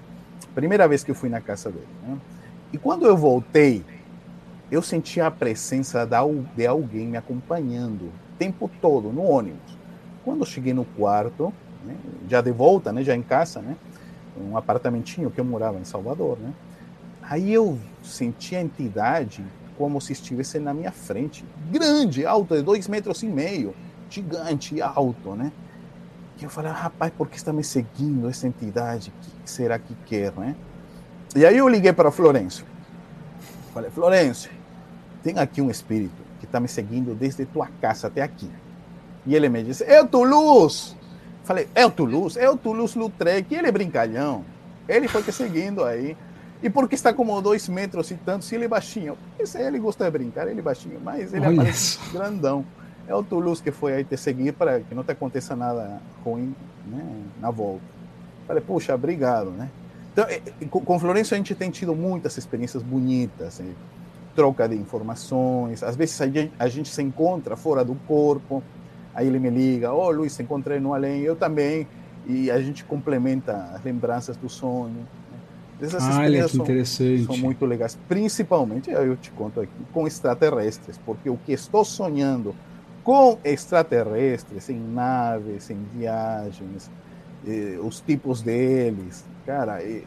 Primeira vez que eu fui na casa dele. Né? E quando eu voltei, eu senti a presença de alguém me acompanhando o tempo todo no ônibus. Quando eu cheguei no quarto, né, já de volta, né, já em casa, né, um apartamentinho que eu morava em Salvador, né? Aí eu senti a entidade como se estivesse na minha frente, grande, alto, de dois metros e meio, gigante, alto, né? E eu falei, rapaz, por que está me seguindo essa entidade? O que será que quer, né? E aí eu liguei para Florencio. Falei, Florencio, tem aqui um espírito que está me seguindo desde tua casa até aqui. E ele me disse, é Toulouse! Falei, é o Toulouse? É o Toulouse-Lautrec, ele é brincalhão. Ele foi te seguindo aí. E porque está como dois metros e tanto, se ele é baixinho. Esse ele gosta de brincar, ele é baixinho, mas ele Olha aparece isso. grandão. É o Toulouse que foi aí te seguir para que não te aconteça nada ruim né, na volta. Falei, puxa, obrigado, né? Então, é, é, com Florencio a gente tem tido muitas experiências bonitas, né? troca de informações. Às vezes a gente se encontra fora do corpo, Aí ele me liga, ô oh, Luiz, encontrei no além, eu também, e a gente complementa as lembranças do sonho. Né?
Essas ah, experiências que interessante.
São, são muito legais, principalmente, eu te conto aqui, com extraterrestres, porque o que estou sonhando com extraterrestres, em naves, em viagens, eh, os tipos deles, cara, eh,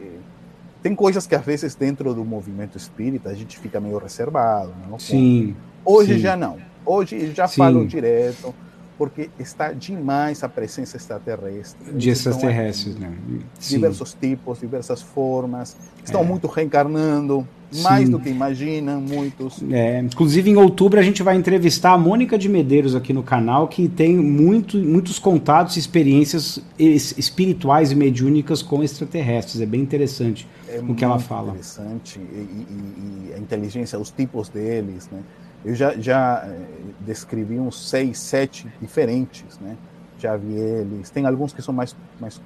tem coisas que às vezes dentro do movimento espírita a gente fica meio reservado. Não?
Sim.
Hoje
sim.
já não. Hoje já sim. falo direto porque está demais a presença extraterrestre.
De extraterrestres, né?
Diversos tipos, diversas formas, estão é. muito reencarnando, mais Sim. do que imaginam, muitos.
É, inclusive, em outubro, a gente vai entrevistar a Mônica de Medeiros aqui no canal, que tem muito, muitos contatos e experiências espirituais e mediúnicas com extraterrestres. É bem interessante é o que ela fala.
interessante. E, e, e a inteligência, os tipos deles, né? Eu já, já eh, descrevi uns seis, sete diferentes, né? Já vi eles. Tem alguns que são mais, mais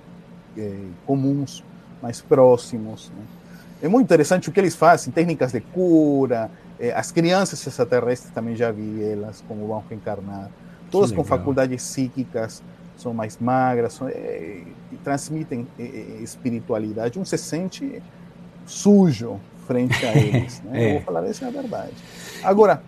é, comuns, mais próximos. Né? É muito interessante o que eles fazem, técnicas de cura. É, as crianças extraterrestres também já vi elas, como vão reencarnar. Todas com faculdades psíquicas, são mais magras, são, é, transmitem espiritualidade. Um se sente sujo frente a [laughs] eles. Né? Eu vou falar essa é a verdade. Agora,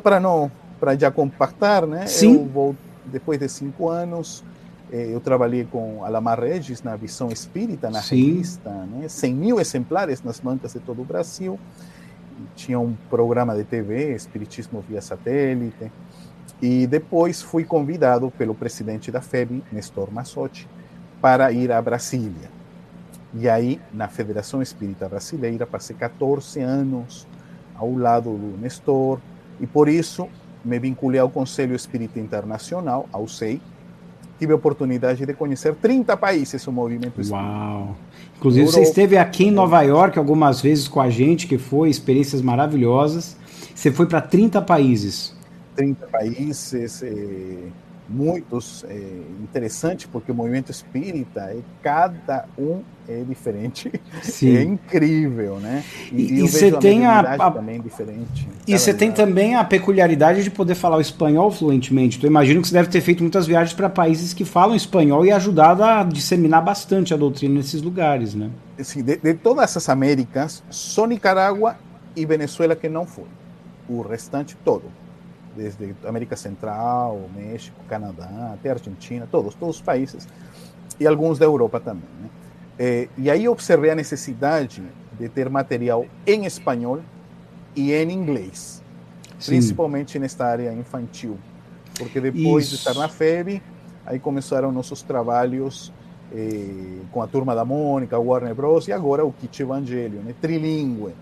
para não para já compactar, né?
Sim.
Eu vou depois de cinco anos eh, eu trabalhei com Alamar Regis na Visão Espírita, na Sim. revista, né? 100 mil exemplares nas bancas de todo o Brasil. Tinha um programa de TV, Espiritismo via satélite. E depois fui convidado pelo presidente da FEB, Nestor Massotti, para ir a Brasília. E aí, na Federação Espírita Brasileira, passei 14 anos ao lado do Nestor, e por isso me vinculei ao Conselho Espírita Internacional, ao SEI, tive a oportunidade de conhecer 30 países o movimento espírita.
Uau! Inclusive, Europa, você esteve aqui em Nova York algumas vezes com a gente, que foi experiências maravilhosas. Você foi para 30 países.
30 países, eh, muitos é, interessante porque o movimento espírita é cada um é diferente. Sim. [laughs] é incrível né?
E, e você tem a, a,
também diferente.
E você tem também a peculiaridade de poder falar o espanhol fluentemente. Então imagino que você deve ter feito muitas viagens para países que falam espanhol e ajudado a disseminar bastante a doutrina nesses lugares né?
Sim, de, de todas essas Américas só Nicarágua e Venezuela que não foi. O restante todo desde América Central, México, Canadá, até Argentina, todos, todos os países, e alguns da Europa também. Né? É, e aí observei a necessidade de ter material em espanhol e em inglês, Sim. principalmente nesta área infantil, porque depois Isso. de estar na FEB, aí começaram nossos trabalhos eh, com a turma da Mônica, Warner Bros. e agora o Kit Evangelho, né? trilingue.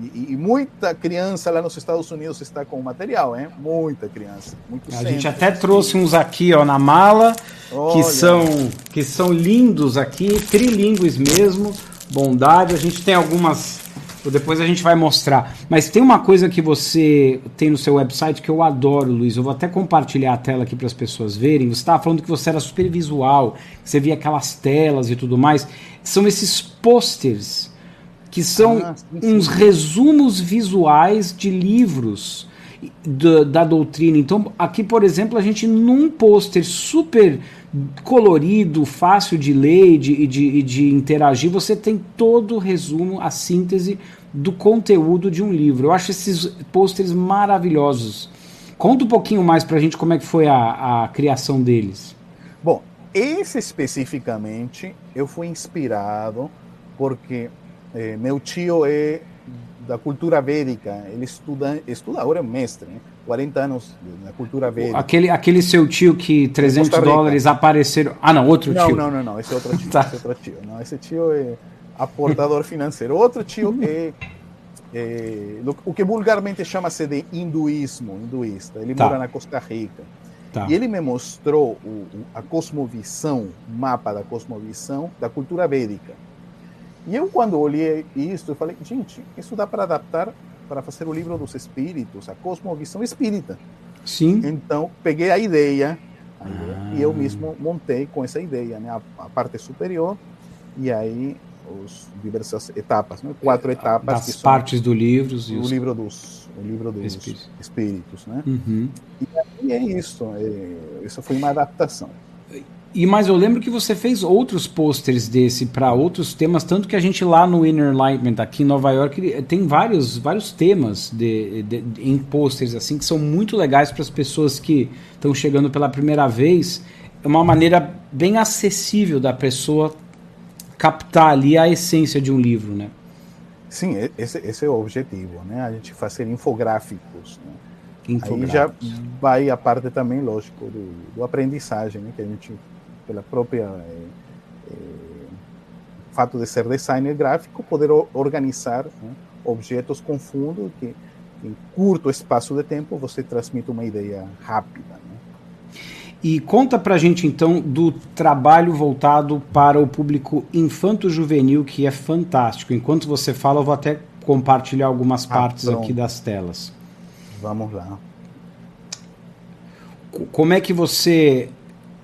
E, e, muita criança lá nos Estados Unidos está com o material, hein? Muita criança. Muito
a gente até trouxe uns aqui, ó, na mala, que são que são lindos aqui, trilingües mesmo, bondade. A gente tem algumas, depois a gente vai mostrar. Mas tem uma coisa que você tem no seu website que eu adoro, Luiz. Eu vou até compartilhar a tela aqui para as pessoas verem. Você estava falando que você era super visual, que você via aquelas telas e tudo mais. São esses posters que são ah, sim, sim. uns resumos visuais de livros da, da, doutrina. Então, aqui, por exemplo, a gente num pôster super colorido, fácil de ler e de, de, de interagir, você tem todo o resumo, a síntese do conteúdo de um livro. Eu acho esses pôsteres maravilhosos. Conta um pouquinho mais para a gente como é que foi a, a criação deles.
Bom, esse especificamente eu fui inspirado porque é, meu tio é da cultura védica, ele estuda, estuda agora é mestre, né? 40 anos na cultura védica.
Aquele, aquele seu tio que 300 dólares apareceram. Ah, não, outro
não,
tio.
Não, não, não, esse é outro tio. [laughs] tá. esse é outro tio. Não, esse tio é aportador financeiro. Outro tio [laughs] é, é o que vulgarmente chama-se de hinduísmo, hinduísta. Ele tá. mora na Costa Rica. Tá. E ele me mostrou o, a cosmovisão, o mapa da cosmovisão da cultura védica. E eu, quando olhei isso, falei, gente, isso dá para adaptar para fazer o livro dos espíritos, a cosmovisão espírita.
Sim.
Então, peguei a ideia, a ideia ah. e eu mesmo montei com essa ideia, né, a, a parte superior, e aí os diversas etapas, né? quatro etapas.
As partes do livro.
O os... livro dos, o livro dos espíritos, espíritos né? Uhum. E é isso. É, isso foi uma adaptação.
E mas eu lembro que você fez outros posters desse para outros temas, tanto que a gente lá no Inner Enlightenment aqui em Nova York tem vários, vários temas de, de, de em posters assim que são muito legais para as pessoas que estão chegando pela primeira vez. É uma maneira bem acessível da pessoa captar ali a essência de um livro, né?
Sim, esse, esse é o objetivo, né? A gente fazer infográficos. Né? Aí já vai a parte também, lógico, do, do aprendizagem, né? Que a gente pela própria é, é, fato de ser designer gráfico, poder organizar né, objetos com fundo que em curto espaço de tempo você transmite uma ideia rápida. Né?
E conta pra gente então do trabalho voltado para o público infanto-juvenil, que é fantástico. Enquanto você fala, eu vou até compartilhar algumas ah, partes pronto. aqui das telas.
Vamos lá.
Como é que você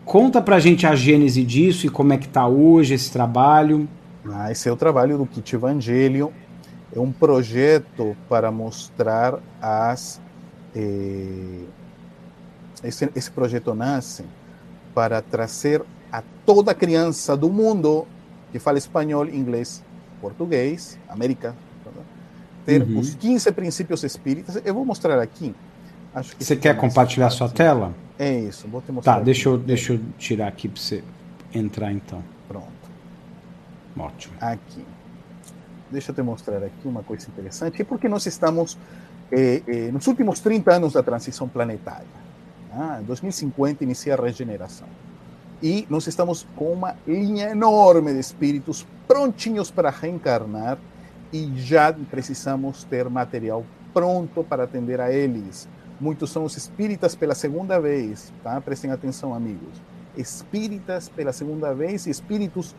Conta pra gente a gênese disso e como é que tá hoje esse trabalho.
Ah, esse é o trabalho do Kit Evangelho. É um projeto para mostrar as. Eh, esse, esse projeto nasce para trazer a toda criança do mundo que fala espanhol, inglês, português, América, ter uhum. os 15 princípios espíritas. Eu vou mostrar aqui.
Acho que Você quer compartilhar sua tela?
É isso, vou te mostrar.
Tá, deixa eu, deixa eu tirar aqui para você entrar então.
Pronto.
Ótimo.
Aqui. Deixa eu te mostrar aqui uma coisa interessante, porque nós estamos eh, eh, nos últimos 30 anos da transição planetária. Ah, em 2050 inicia a regeneração. E nós estamos com uma linha enorme de espíritos prontinhos para reencarnar e já precisamos ter material pronto para atender a eles Muitos são os espíritas pela segunda vez, tá? Prestem atenção, amigos. Espíritas pela segunda vez e espíritos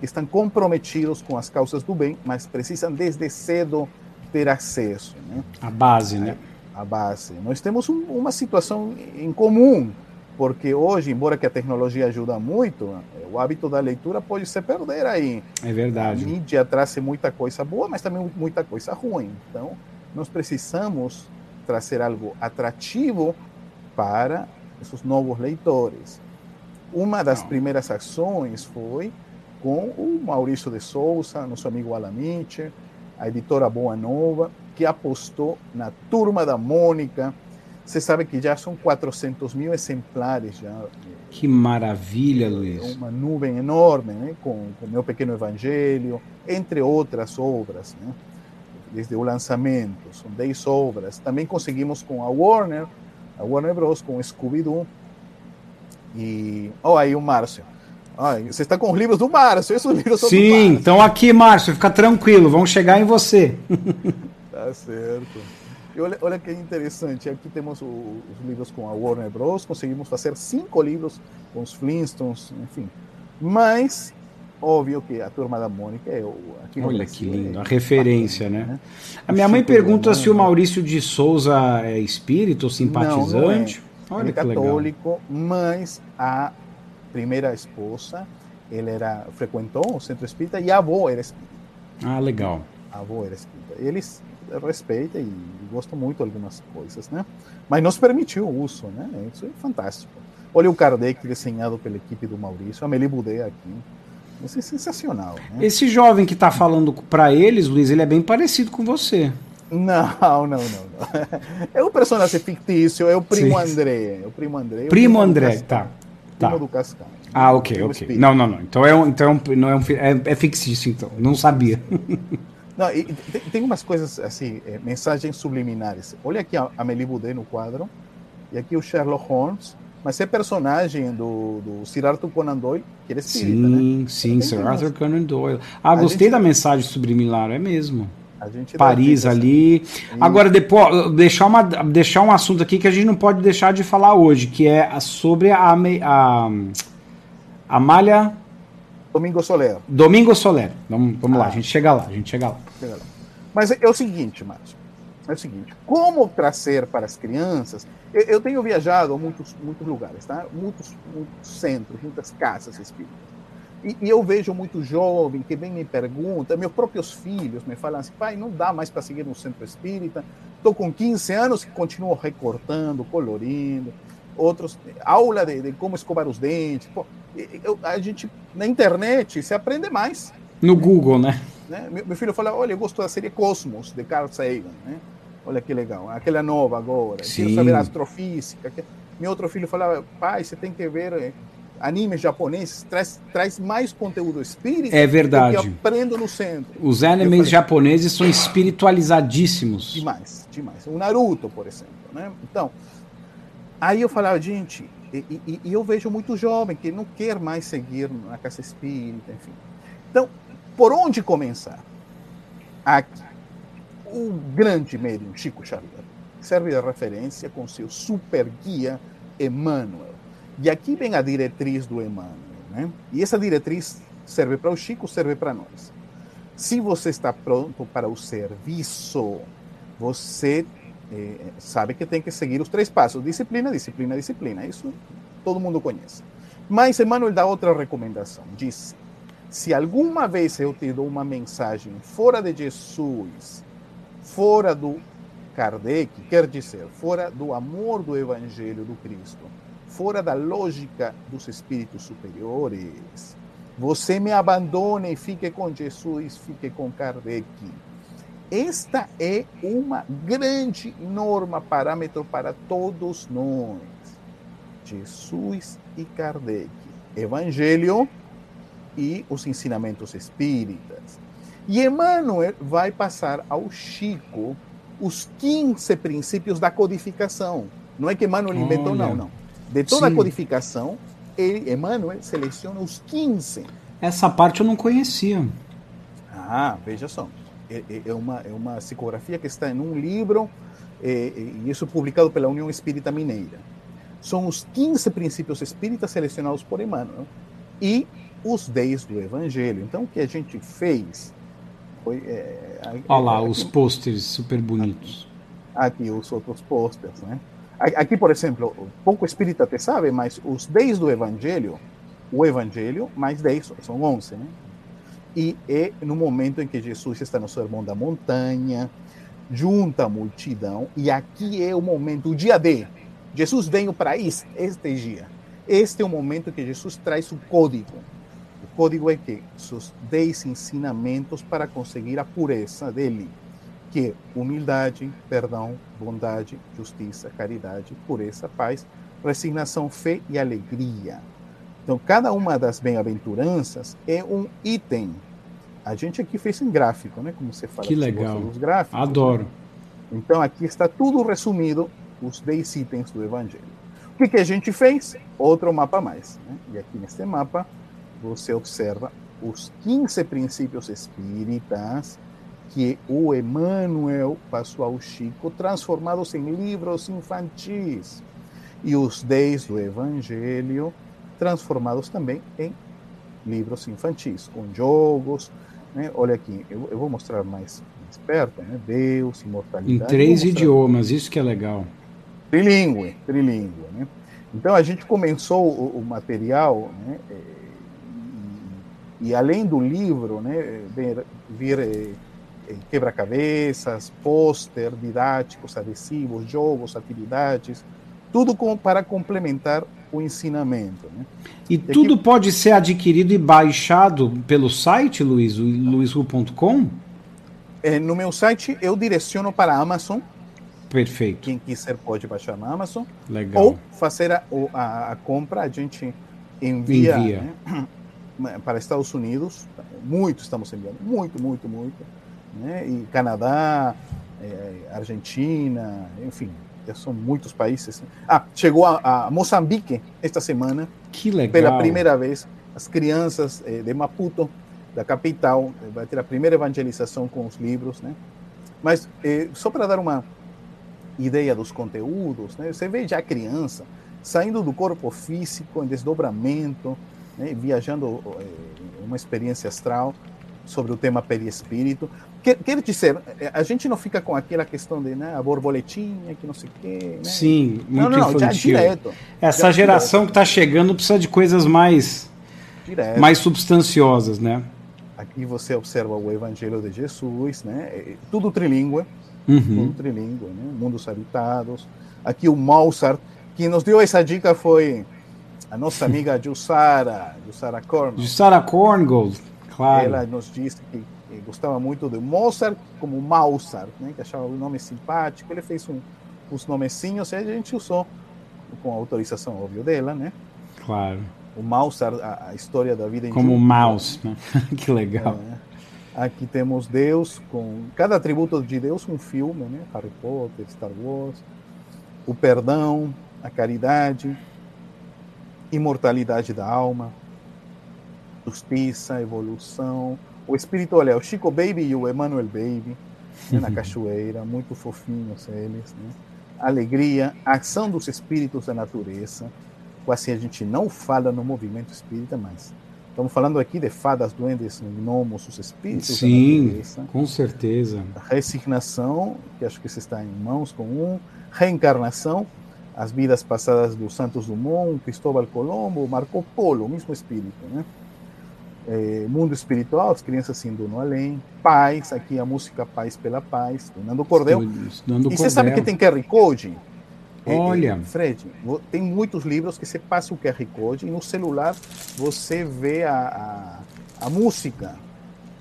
que estão comprometidos com as causas do bem, mas precisam desde cedo ter acesso. Né?
A base, né?
A base. Nós temos um, uma situação em comum, porque hoje, embora que a tecnologia ajuda muito, o hábito da leitura pode se perder aí.
É verdade.
A mídia traz muita coisa boa, mas também muita coisa ruim. Então, nós precisamos trazer algo atrativo para esses novos leitores. Uma das primeiras ações foi com o Maurício de Souza, nosso amigo Alamite, a editora Boa Nova, que apostou na Turma da Mônica. Você sabe que já são 400 mil exemplares. Já,
que maravilha, Luiz.
Uma nuvem enorme, né? com o Meu Pequeno Evangelho, entre outras obras. Né? Desde o lançamento, são 10 obras. Também conseguimos com a Warner, a Warner Bros., com Scooby-Doo. E. Oh, aí o Márcio. Você está com os livros do Márcio, esses livros
são Sim, então aqui, Márcio, fica tranquilo, vão chegar em você. [laughs]
tá certo. E olha, olha que interessante, aqui temos o, os livros com a Warner Bros., conseguimos fazer cinco livros com os Flintstones, enfim. Mas óbvio que a turma da Mônica é o.
Olha que lindo, a referência, né? né? A minha mãe pergunta se o Maurício de Souza é espírito, simpatizante.
Não, não é. Olha ele é católico, legal. mas a primeira esposa, ele era frequentou o centro espírita e a avó era espírita.
Ah, legal.
A avó era espírita. Eles respeitam e gostam muito algumas coisas, né? Mas nos permitiu o uso, né? Isso é fantástico. Olha o Kardec desenhado pela equipe do Maurício, a Meli aqui. Isso é sensacional.
Né? Esse jovem que está falando para eles, Luiz, ele é bem parecido com você.
Não, não, não, não. [laughs] É o personagem fictício, é o primo Sim. André. É o primo André.
Primo, primo André, tá. Primo tá.
do Cascão.
Ah, ok, ok. Espírito. Não, não, não. Então é um, então é não é, um, é, é fictício, então. Não sabia. [laughs]
Não, e tem, tem umas coisas assim, é, mensagens subliminares. Olha aqui a Amélie Boudet no quadro, e aqui o Sherlock Holmes, mas é personagem do, do Sir Arthur Conan Doyle, que ele é espírita,
sim, né? Sim, Sir Arthur Conan Doyle. Ah, gostei gente... da mensagem subliminar, é mesmo. Paris ali. Agora, depois, deixar, uma, deixar um assunto aqui que a gente não pode deixar de falar hoje, que é sobre a, a, a malha.
Domingo Soler.
Domingo Soler. Vamos, vamos ah. lá, a gente chega lá, a gente chega lá. Chega lá.
Mas é o seguinte, Márcio é o seguinte: como trazer para as crianças? Eu, eu tenho viajado a muitos, muitos lugares, tá? Muitos, muitos centros, muitas casas espíritas. E, e, eu vejo muito jovem que vem me pergunta, meus próprios filhos me falam assim: pai, não dá mais para seguir no centro espírita. Estou com 15 anos e continuo recortando, colorindo. Outros, aula de, de como escovar os dentes. Pô, eu, a gente, na internet, se aprende mais.
No Google, né?
Né? Meu, meu, filho fala: olha, eu gosto da série Cosmos, de Carl Sagan. Né? Olha que legal. Aquela nova agora. Sim. Quero saber astrofísica. Meu outro filho falava, pai, você tem que ver eh, animes japoneses, traz, traz mais conteúdo espírita
é verdade.
que aprendo no centro.
Os animes falei, japoneses são espiritualizadíssimos.
Demais, demais. O Naruto, por exemplo. Né? Então, aí eu falava, gente, e, e, e, eu vejo muito jovem que não quer mais seguir na casa espírita, enfim. Então, por onde começar? Aqui o grande médium Chico Xavier serve de referência com seu super guia Emmanuel. E aqui vem a diretriz do Emmanuel. Né? E essa diretriz serve para o Chico, serve para nós. Se você está pronto para o serviço, você eh, sabe que tem que seguir os três passos: disciplina, disciplina, disciplina. Isso todo mundo conhece. Mas Emmanuel dá outra recomendação. Diz: se alguma vez eu te dou uma mensagem fora de Jesus, fora do Kardec, quer dizer, fora do amor do Evangelho do Cristo, fora da lógica dos espíritos superiores. Você me abandone e fique com Jesus, fique com Kardec. Esta é uma grande norma, parâmetro para todos nós. Jesus e Kardec. Evangelho e os ensinamentos espíritas. E Emmanuel vai passar ao Chico os 15 princípios da codificação. Não é que Emmanuel inventou, não, não. De toda Sim. a codificação, ele, Emmanuel seleciona os 15.
Essa parte eu não conhecia.
Ah, veja só. É, é, é uma, é uma psicografia que está em um livro e isso publicado pela União Espírita Mineira. São os 15 princípios espíritas selecionados por Emmanuel e os 10 do Evangelho. Então, o que a gente fez foi. É,
Olha lá, aqui, os pôsteres super bonitos.
Aqui, aqui os outros pôsteres, né? Aqui, por exemplo, pouco espírita te sabe, mas os 10 do Evangelho, o Evangelho mais 10 são 11, né? E é no momento em que Jesus está no Sermão da Montanha, junta a multidão, e aqui é o momento, o dia D. Jesus veio para isso, este dia. Este é o momento que Jesus traz o código. Código é que seus 10 ensinamentos para conseguir a pureza dele que é humildade, perdão, bondade, justiça, caridade, pureza, paz, resignação, fé e alegria. Então, cada uma das bem-aventuranças é um item. A gente aqui fez em gráfico, né? Como você fala.
Que legal.
Dos gráficos,
Adoro.
Né? Então, aqui está tudo resumido, os 10 itens do Evangelho. O que, que a gente fez? Outro mapa mais. Né? E aqui neste mapa, você observa os 15 princípios espíritas que o Emmanuel passou ao Chico, transformados em livros infantis, e os dez do Evangelho, transformados também em livros infantis, com jogos. Né? Olha aqui, eu, eu, vou mostrar mais, mais perto, né? Deus, imortalidade.
Em três idiomas, isso que é legal.
Trilingue, trilingue. Né? Então a gente começou o, o material, né? E, além do livro, né? vir, vir eh, quebra-cabeças, pôster, didáticos, adesivos, jogos, atividades, tudo com, para complementar o ensinamento. Né?
E, e tudo aqui... pode ser adquirido e baixado pelo site, Luiz, luizru.com?
É, no meu site eu direciono para a Amazon.
Perfeito.
Quem quiser pode baixar na Amazon.
Legal.
Ou fazer a, a, a compra, a gente envia, envia. Né, para Estados Unidos. Muito estamos enviando, muito, muito, muito né? e Canadá, é, Argentina, enfim, são muitos países. Ah, chegou a, a, Moçambique esta semana.
Que legal.
Pela primeira vez, as crianças é, de Maputo, da capital, vai ter a primeira evangelização com os livros, né? Mas é, só para dar uma ideia dos conteúdos, né? Você vê já a criança saindo do corpo físico em desdobramento, né? viajando é, uma experiência astral sobre o tema perispírito, Quer, quer dizer, é, a gente não fica com aquela questão de né, a borboletinha, que não sei o quê. Né?
Sim, muito não, não,
infantil. Já direto,
Essa já geração direto. que está chegando precisa de coisas mais, direto. mais substanciosas, né?
Aqui você observa o Evangelho de Jesus, né? É, tudo trilingüe,
uhum.
tudo trilingüe, né? Mundos habitados. Aqui o Mozart, quem nos deu essa dica foi a nossa amiga Jussara, Jussara Korngold.
Jussara Korngold, claro.
Ela nos disse que gostava muito de Mozart como Mozart, né, que achava o nome simpático. Ele fez um, uns nomezinhos e a gente usou com a autorização, óbvio, dela, né?
Claro.
O Mozart, a, a história da vida em
Como Mouse, né? [laughs] que legal.
É. Aqui temos Deus, com cada atributo de Deus, um filme, né? Harry Potter, Star Wars. O perdão, a caridade, imortalidade da alma, justiça, evolução, o espírito, olha, o Chico Baby e o Emmanuel Baby, né, na cachoeira, muito fofinhos eles, né? Alegria, ação dos espíritos da natureza, quase a gente não fala no movimento espírita, mas estamos falando aqui de fadas, duendes, gnomos, os espíritos
Sim, da natureza. com certeza.
Resignação, que acho que se está em mãos com um. Reencarnação, as vidas passadas dos Santos Dumont, Cristóbal Colombo, Marco Polo, o mesmo espírito, né? é, mundo espiritual, as crianças indo no além, paz, aqui a música Paz pela Paz, do Nando Cordel. e você sabe que tem QR Code?
É, Olha.
É, Fred, tem muitos livros que você passa o QR Code e no celular você vê a, a, a música.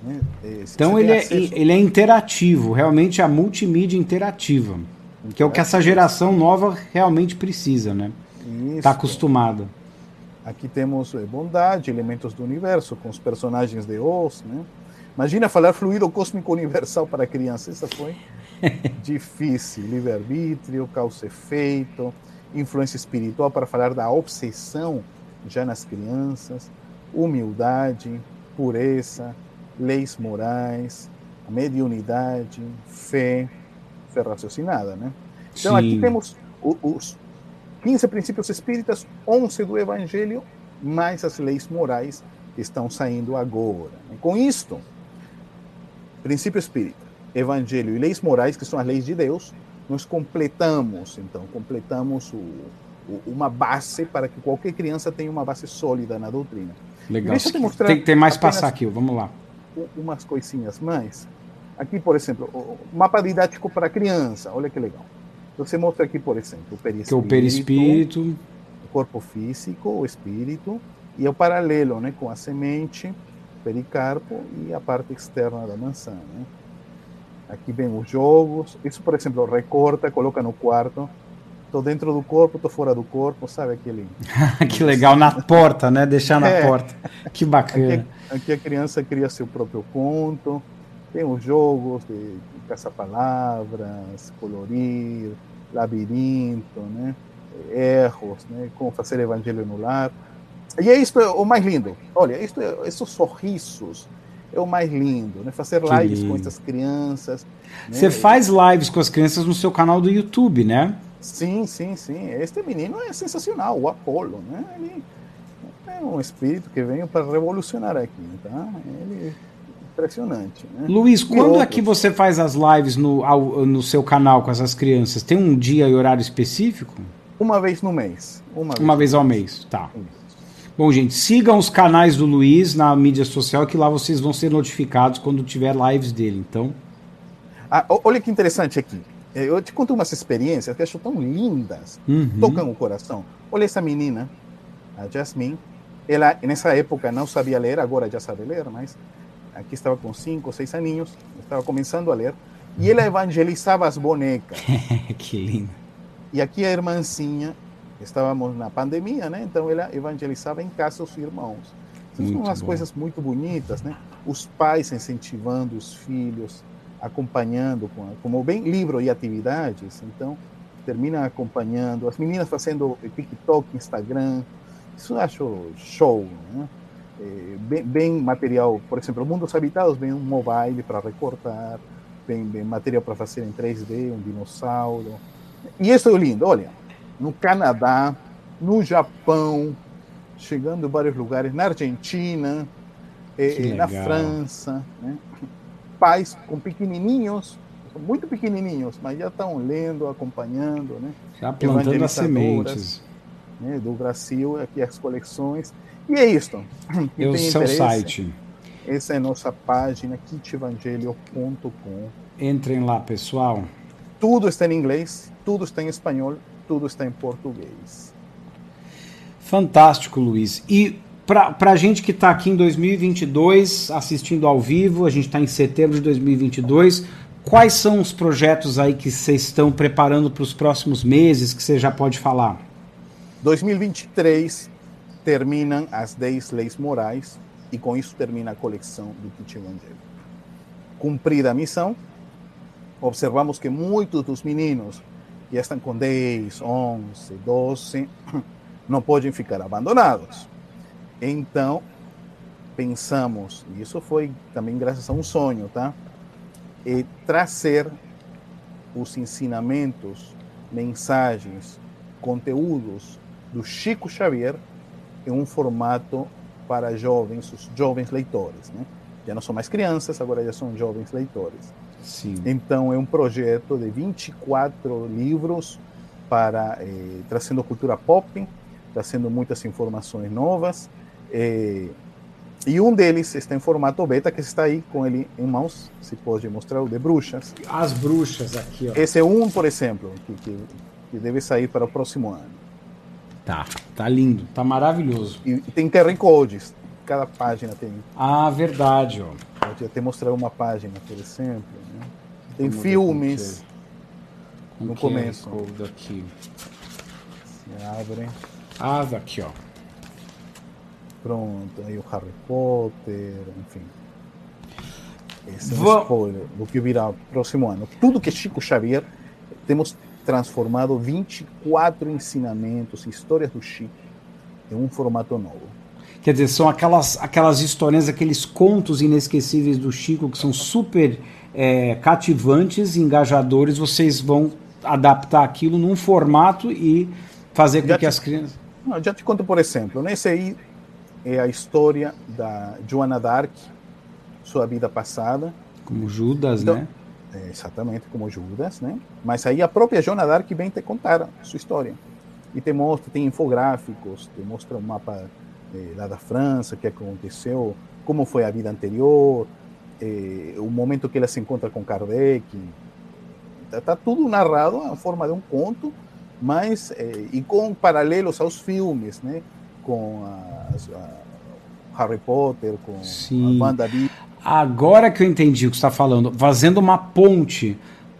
Né?
É, então ele é, ele é interativo, realmente a multimídia interativa, que é o que essa geração nova realmente precisa, né? Está acostumada.
Aqui temos eh, bondade, elementos do universo, com os personagens de Oz. Né? Imagina falar fluido cósmico universal para criança. Isso foi [laughs] difícil. Livre-arbítrio, causa-efeito, influência espiritual para falar da obsessão já nas crianças, humildade, pureza, leis morais, mediunidade, fé, fé raciocinada, né? Então, Sim. aqui temos os 15 princípios espíritas, 11 do Evangelho, mais as leis morais que estão saindo agora. Com isto, princípio espírita, Evangelho e leis morais, que são as leis de Deus, nós completamos, então, completamos o, o, uma base para que qualquer criança tenha uma base sólida na doutrina.
Legal. Deixa eu te mostrar tem, tem mais passar aqui, vamos lá.
Umas coisinhas mais. Aqui, por exemplo, mapa didático para criança, olha que legal. Você mostra aqui, por exemplo, o perispírito, é o perispírito, o corpo físico, o espírito, e é o paralelo né, com a semente, pericarpo e a parte externa da maçã. Né? Aqui vem os jogos. Isso, por exemplo, recorta, coloca no quarto. Estou dentro do corpo, estou fora do corpo, sabe aquele. [laughs]
que legal, na porta, né? Deixar na é. porta. Que bacana.
Aqui, aqui, a criança cria seu próprio conto. Tem os jogos de, caça-palavras, colorir, labirinto, né? erros, né? como fazer evangelho no lar. E é isso o mais lindo. Olha, isto, esses sorrisos é o mais lindo, né? Fazer lives com essas crianças.
Né? Você faz lives com as crianças no seu canal do YouTube, né?
Sim, sim, sim. Este menino é sensacional, o Apolo, né? Ele é um espírito que veio para revolucionar aqui, tá? Ele é impressionante. Né?
Luiz, quando é que você faz as lives no, ao, no seu canal com essas crianças? Tem um dia e horário específico?
Uma vez no mês.
Uma, uma vez, vez ao mês, tá. Bom, gente, sigam os canais do Luiz na mídia social, que lá vocês vão ser notificados quando tiver lives dele. Então.
Ah, olha que interessante aqui. Eu te conto umas experiências que eu acho tão lindas, uhum. tocam o coração. Olha essa menina, a Jasmine. Ela, nessa época, não sabia ler, agora já sabe ler, mas aqui estava com 5, 6 aninhos, estava começando a ler, e ela evangelizava as bonecas. [laughs]
que lindo.
E aqui a irmãzinha, estávamos na pandemia, né? Então ela evangelizava em casa os irmãos. Então, são umas bom. coisas muito bonitas, né? Os pais incentivando os filhos, acompanhando, como bem livro e atividades. Então termina acompanhando as meninas fazendo TikTok, Instagram. Isso eu acho show, né? Bem, bem, material, por exemplo, Mundos Habitados vem um mobile para recortar, vem, vem material para fazer em 3D, um dinossauro. E isso é lindo, olha, no Canadá, no Japão, chegando em vários lugares, na Argentina, eh, na França. Né? Pais com pequenininhos, muito pequenininhos, mas já estão lendo, acompanhando. Né?
Já plantando as sementes.
Né, do Brasil, aqui as coleções. E é isso.
E o seu site.
Essa é a nossa página, kitevangelio.com.
Entrem lá, pessoal.
Tudo está em inglês, tudo está em espanhol, tudo está em português.
Fantástico, Luiz. E para a gente que está aqui em 2022, assistindo ao vivo, a gente está em setembro de 2022, quais são os projetos aí que vocês estão preparando para os próximos meses que você já pode falar?
2023 terminam as 10 leis morais e com isso termina a coleção do Kit Evangelho. Cumprida a missão, observamos que muitos dos meninos já estão com 10, 11, 12, não podem ficar abandonados. Então, pensamos, e isso foi também graças a um sonho, tá? E trazer os ensinamentos, mensagens, conteúdos do Chico Xavier em um formato para jovens, os jovens leitores, né? Já não são mais crianças, agora já são jovens leitores.
Sim.
Então é um projeto de 24 livros para eh, trazendo cultura pop, trazendo muitas informações novas. Eh, e um deles está em formato beta, que está aí com ele em mãos. Se pode mostrar o de bruxas.
As bruxas aqui, ó.
Esse é um, por exemplo, que, que, que deve sair para o próximo ano.
Tá, tá lindo, tá maravilhoso.
E, tem QR Codes cada página tem.
Ah, verdade, ó.
Pode até mostrar uma página, por exemplo. Né? Tem Vamos filmes no começo.
Aqui.
Se abre.
Ah, aqui, ó.
Pronto, aí o Harry Potter, enfim. Esse é um spoiler do que virá próximo ano. Tudo que Chico Xavier temos transformado 24 ensinamentos, histórias do Chico em um formato novo.
Quer dizer, são aquelas, aquelas historinhas, aqueles contos inesquecíveis do Chico que são super é, cativantes, engajadores. Vocês vão adaptar aquilo num formato e fazer com já que te, as crianças.
Não, já te conto, por exemplo, nesse aí é a história da Joana d'Arc, sua vida passada.
Como Judas, então, né?
É, exatamente, como Judas, né? Mas aí a própria Joana d'Arc vem te contar a sua história. E te mostra, tem infográficos, te mostra um mapa eh, lá da França, o que aconteceu, como foi a vida anterior, eh, o momento que ela se encontra com Kardec. Está tá tudo narrado na forma de um conto, mas eh, e com paralelos aos filmes, né? Com a, a Harry Potter, com
Sim. a banda Agora que eu entendi o que você está falando, fazendo uma ponte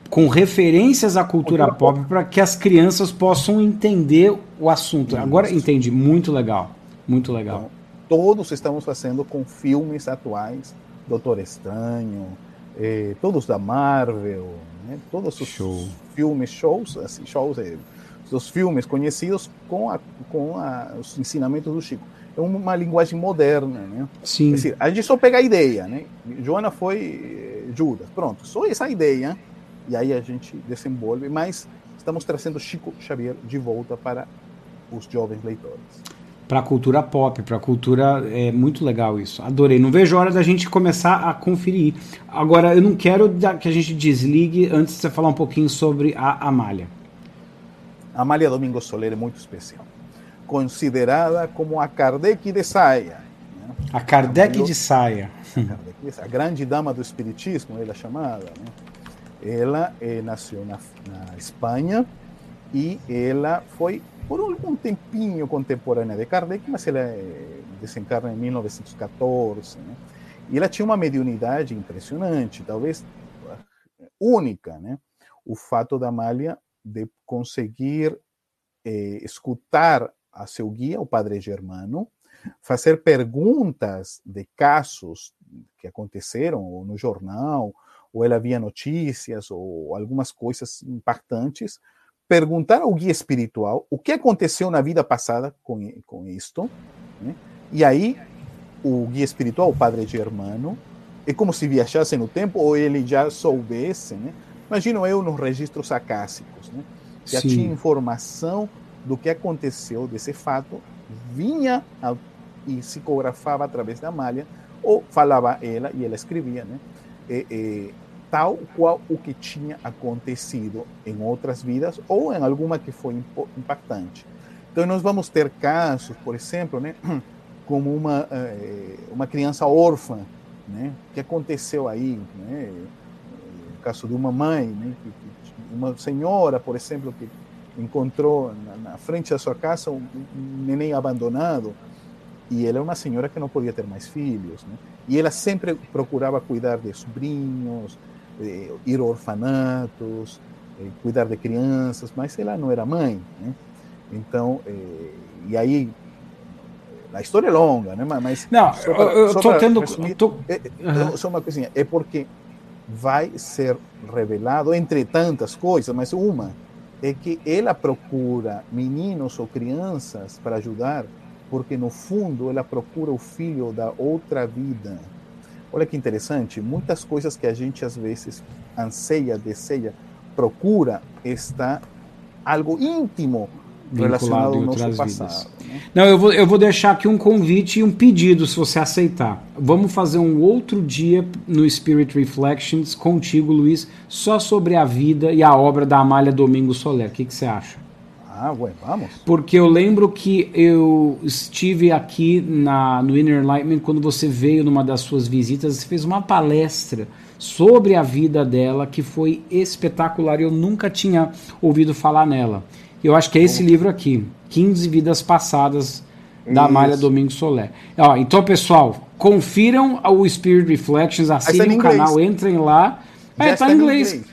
com referências à cultura, cultura pop para que as crianças possam entender o assunto. Agora entendi, muito legal, muito legal. Então,
todos estamos fazendo com filmes atuais, Doutor Estranho, eh, todos da Marvel, né? todos os Show. filmes, shows, assim, shows, eh, os filmes conhecidos com, a, com a, os ensinamentos do Chico. É uma linguagem moderna, né?
Sim.
A gente só pega a ideia, né? Joana foi eh, Judas, pronto, só essa ideia, e aí a gente desenvolve, mas estamos trazendo Chico Xavier de volta para os jovens leitores
para a cultura pop, para a cultura. É muito legal isso. Adorei. Não vejo a hora da gente começar a conferir. Agora, eu não quero que a gente desligue antes de você falar um pouquinho sobre a Amália.
Amália Domingo Soler é muito especial. Considerada como a Kardec de saia.
Né? A Kardec de saia.
A grande dama do espiritismo, ela é chamada. Né? Ela eh, nasceu na, na Espanha e ela foi por algum tempinho contemporânea de Kardec, mas ela desencarna em 1914. Né? E ela tinha uma mediunidade impressionante, talvez única, né? O fato da Amália de conseguir eh, escutar a seu guia, o padre Germano, fazer perguntas de casos que aconteceram ou no jornal, ou ela via notícias ou algumas coisas impactantes, perguntar ao guia espiritual o que aconteceu na vida passada com, com isto, né? e aí o guia espiritual, o padre Germano, é como se viajasse no tempo ou ele já soubesse, né? Imagino eu nos registros acásicos, né? Já Sim. tinha informação do que aconteceu desse fato, vinha e psicografava através da malha, ou falava ela e ela escrevia, né? Tal qual o que tinha acontecido em outras vidas ou em alguma que foi impactante. Então, nós vamos ter casos, por exemplo, né, [clears throat] como uma, eh, uma criança órfã, né, que aconteceu aí, né, o caso de uma mãe, né, uma senhora, por exemplo, que encontrou na, frente da sua casa um, neném abandonado, e ela é uma senhora que não podia ter mais filhos, né? E ela sempre procurava cuidar de sobrinhos, eh, ir a orfanatos, eh, cuidar de crianças, mas ela não era mãe. Né? Então, eh, e aí a história é longa, né? Mas
não, só pra, eu estou tendo resumir, tô...
uhum. só uma coisinha, é porque vai ser revelado entre tantas coisas, mas uma é que ela procura meninos ou crianças para ajudar, porque no fundo ela procura o filho da outra vida. Olha que interessante, muitas coisas que a gente às vezes anseia, deseja, procura, está algo íntimo relacionado ao nosso passado. Né?
Não, eu vou, eu vou deixar aqui um convite e um pedido, se você aceitar. Vamos fazer um outro dia no Spirit Reflections contigo, Luiz, só sobre a vida e a obra da Amália Domingo Soler. O que, que você acha?
Ah, ué, vamos.
Porque eu lembro que eu estive aqui na, no Inner Enlightenment quando você veio numa das suas visitas, você fez uma palestra sobre a vida dela que foi espetacular. Eu nunca tinha ouvido falar nela. Eu acho que é esse livro aqui, 15 Vidas Passadas, da Amália Domingos Soler. Ó, então, pessoal, confiram o Spirit Reflections, assinem o canal, entrem lá. É, tá em inglês. inglês.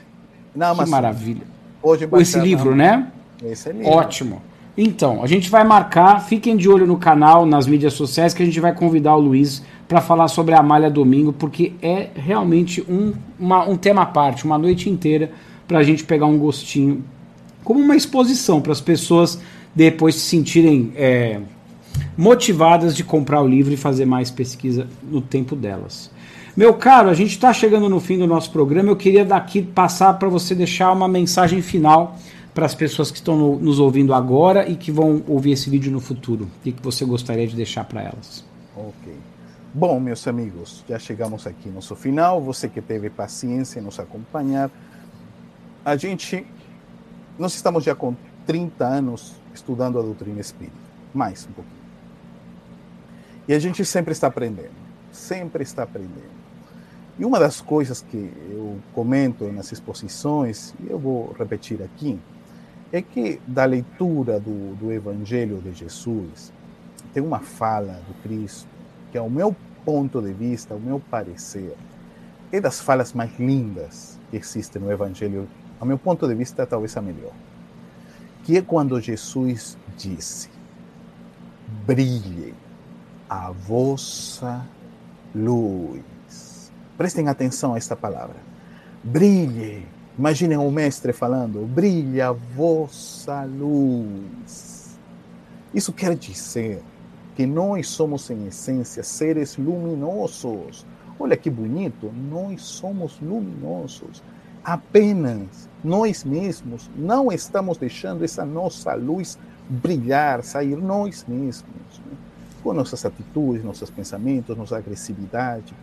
Não, que maravilha. Hoje Esse livro, né?
Esse é
Ótimo. Então, a gente vai marcar, fiquem de olho no canal, nas mídias sociais, que a gente vai convidar o Luiz para falar sobre a Malha Domingo, porque é realmente um, uma, um tema à parte, uma noite inteira para a gente pegar um gostinho, como uma exposição para as pessoas depois se sentirem é, motivadas de comprar o livro e fazer mais pesquisa no tempo delas. Meu caro, a gente está chegando no fim do nosso programa. Eu queria daqui passar para você deixar uma mensagem final para as pessoas que estão no, nos ouvindo agora e que vão ouvir esse vídeo no futuro. O que, que você gostaria de deixar para elas?
Ok. Bom, meus amigos, já chegamos aqui no nosso final. Você que teve paciência em nos acompanhar. A gente, nós estamos já com 30 anos estudando a doutrina espírita, mais um pouquinho. E a gente sempre está aprendendo, sempre está aprendendo. E uma das coisas que eu comento nas exposições, e eu vou repetir aqui, é que da leitura do, do Evangelho de Jesus, tem uma fala do Cristo que, ao meu ponto de vista, ao meu parecer, é das falas mais lindas que existem no Evangelho, ao meu ponto de vista, talvez a melhor. Que é quando Jesus disse: brilhe a vossa luz. Prestem atenção a esta palavra. Brilhe. Imaginem o mestre falando: brilhe a vossa luz. Isso quer dizer que nós somos, em essência, seres luminosos. Olha que bonito, nós somos luminosos. Apenas nós mesmos não estamos deixando essa nossa luz brilhar, sair nós mesmos, né? com nossas atitudes, nossos pensamentos, nossa agressividade,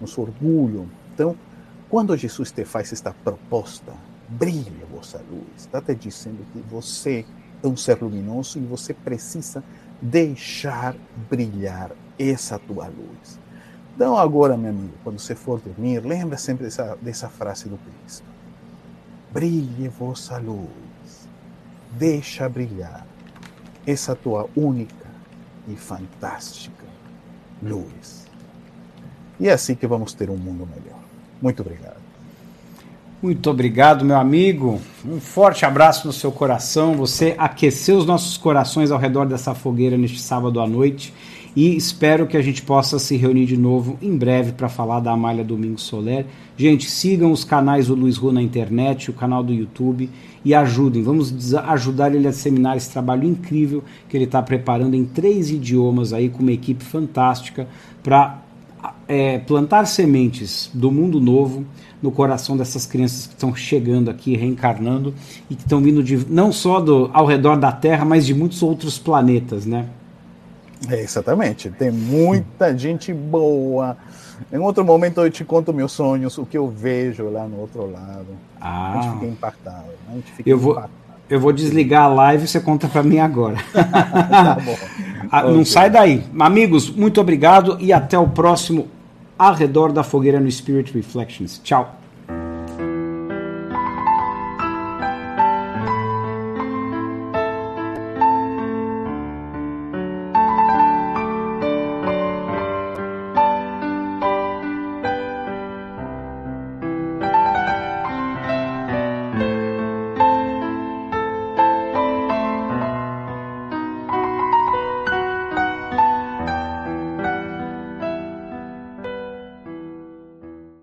nosso orgulho. Então, quando Jesus te faz esta proposta, brilhe a vossa luz, está te dizendo que você é um ser luminoso e você precisa deixar brilhar essa tua luz. Então, agora, meu amigo, quando você for dormir, lembra sempre dessa, dessa frase do Cristo: Brilhe vossa luz, deixa brilhar essa tua única e fantástica luz. E é assim que vamos ter um mundo melhor. Muito obrigado.
Muito obrigado, meu amigo. Um forte abraço no seu coração. Você aqueceu os nossos corações ao redor dessa fogueira neste sábado à noite. E espero que a gente possa se reunir de novo em breve para falar da Amália Domingos Soler. Gente, sigam os canais do Luiz Ru na internet, o canal do YouTube e ajudem. Vamos ajudar ele a disseminar esse trabalho incrível que ele está preparando em três idiomas aí com uma equipe fantástica para é, plantar sementes do mundo novo no coração dessas crianças que estão chegando aqui, reencarnando e que estão vindo de, não só do, ao redor da Terra, mas de muitos outros planetas, né?
É, exatamente. Tem muita gente boa. Em outro momento eu te conto meus sonhos, o que eu vejo lá no outro lado. Ah. A gente fica impactado. A gente fica
eu vou, eu vou desligar a live e você conta para mim agora. [laughs] tá bom. [laughs] ah, não sai daí. Amigos, muito obrigado e até o próximo Arredor da Fogueira no Spirit Reflections. Tchau.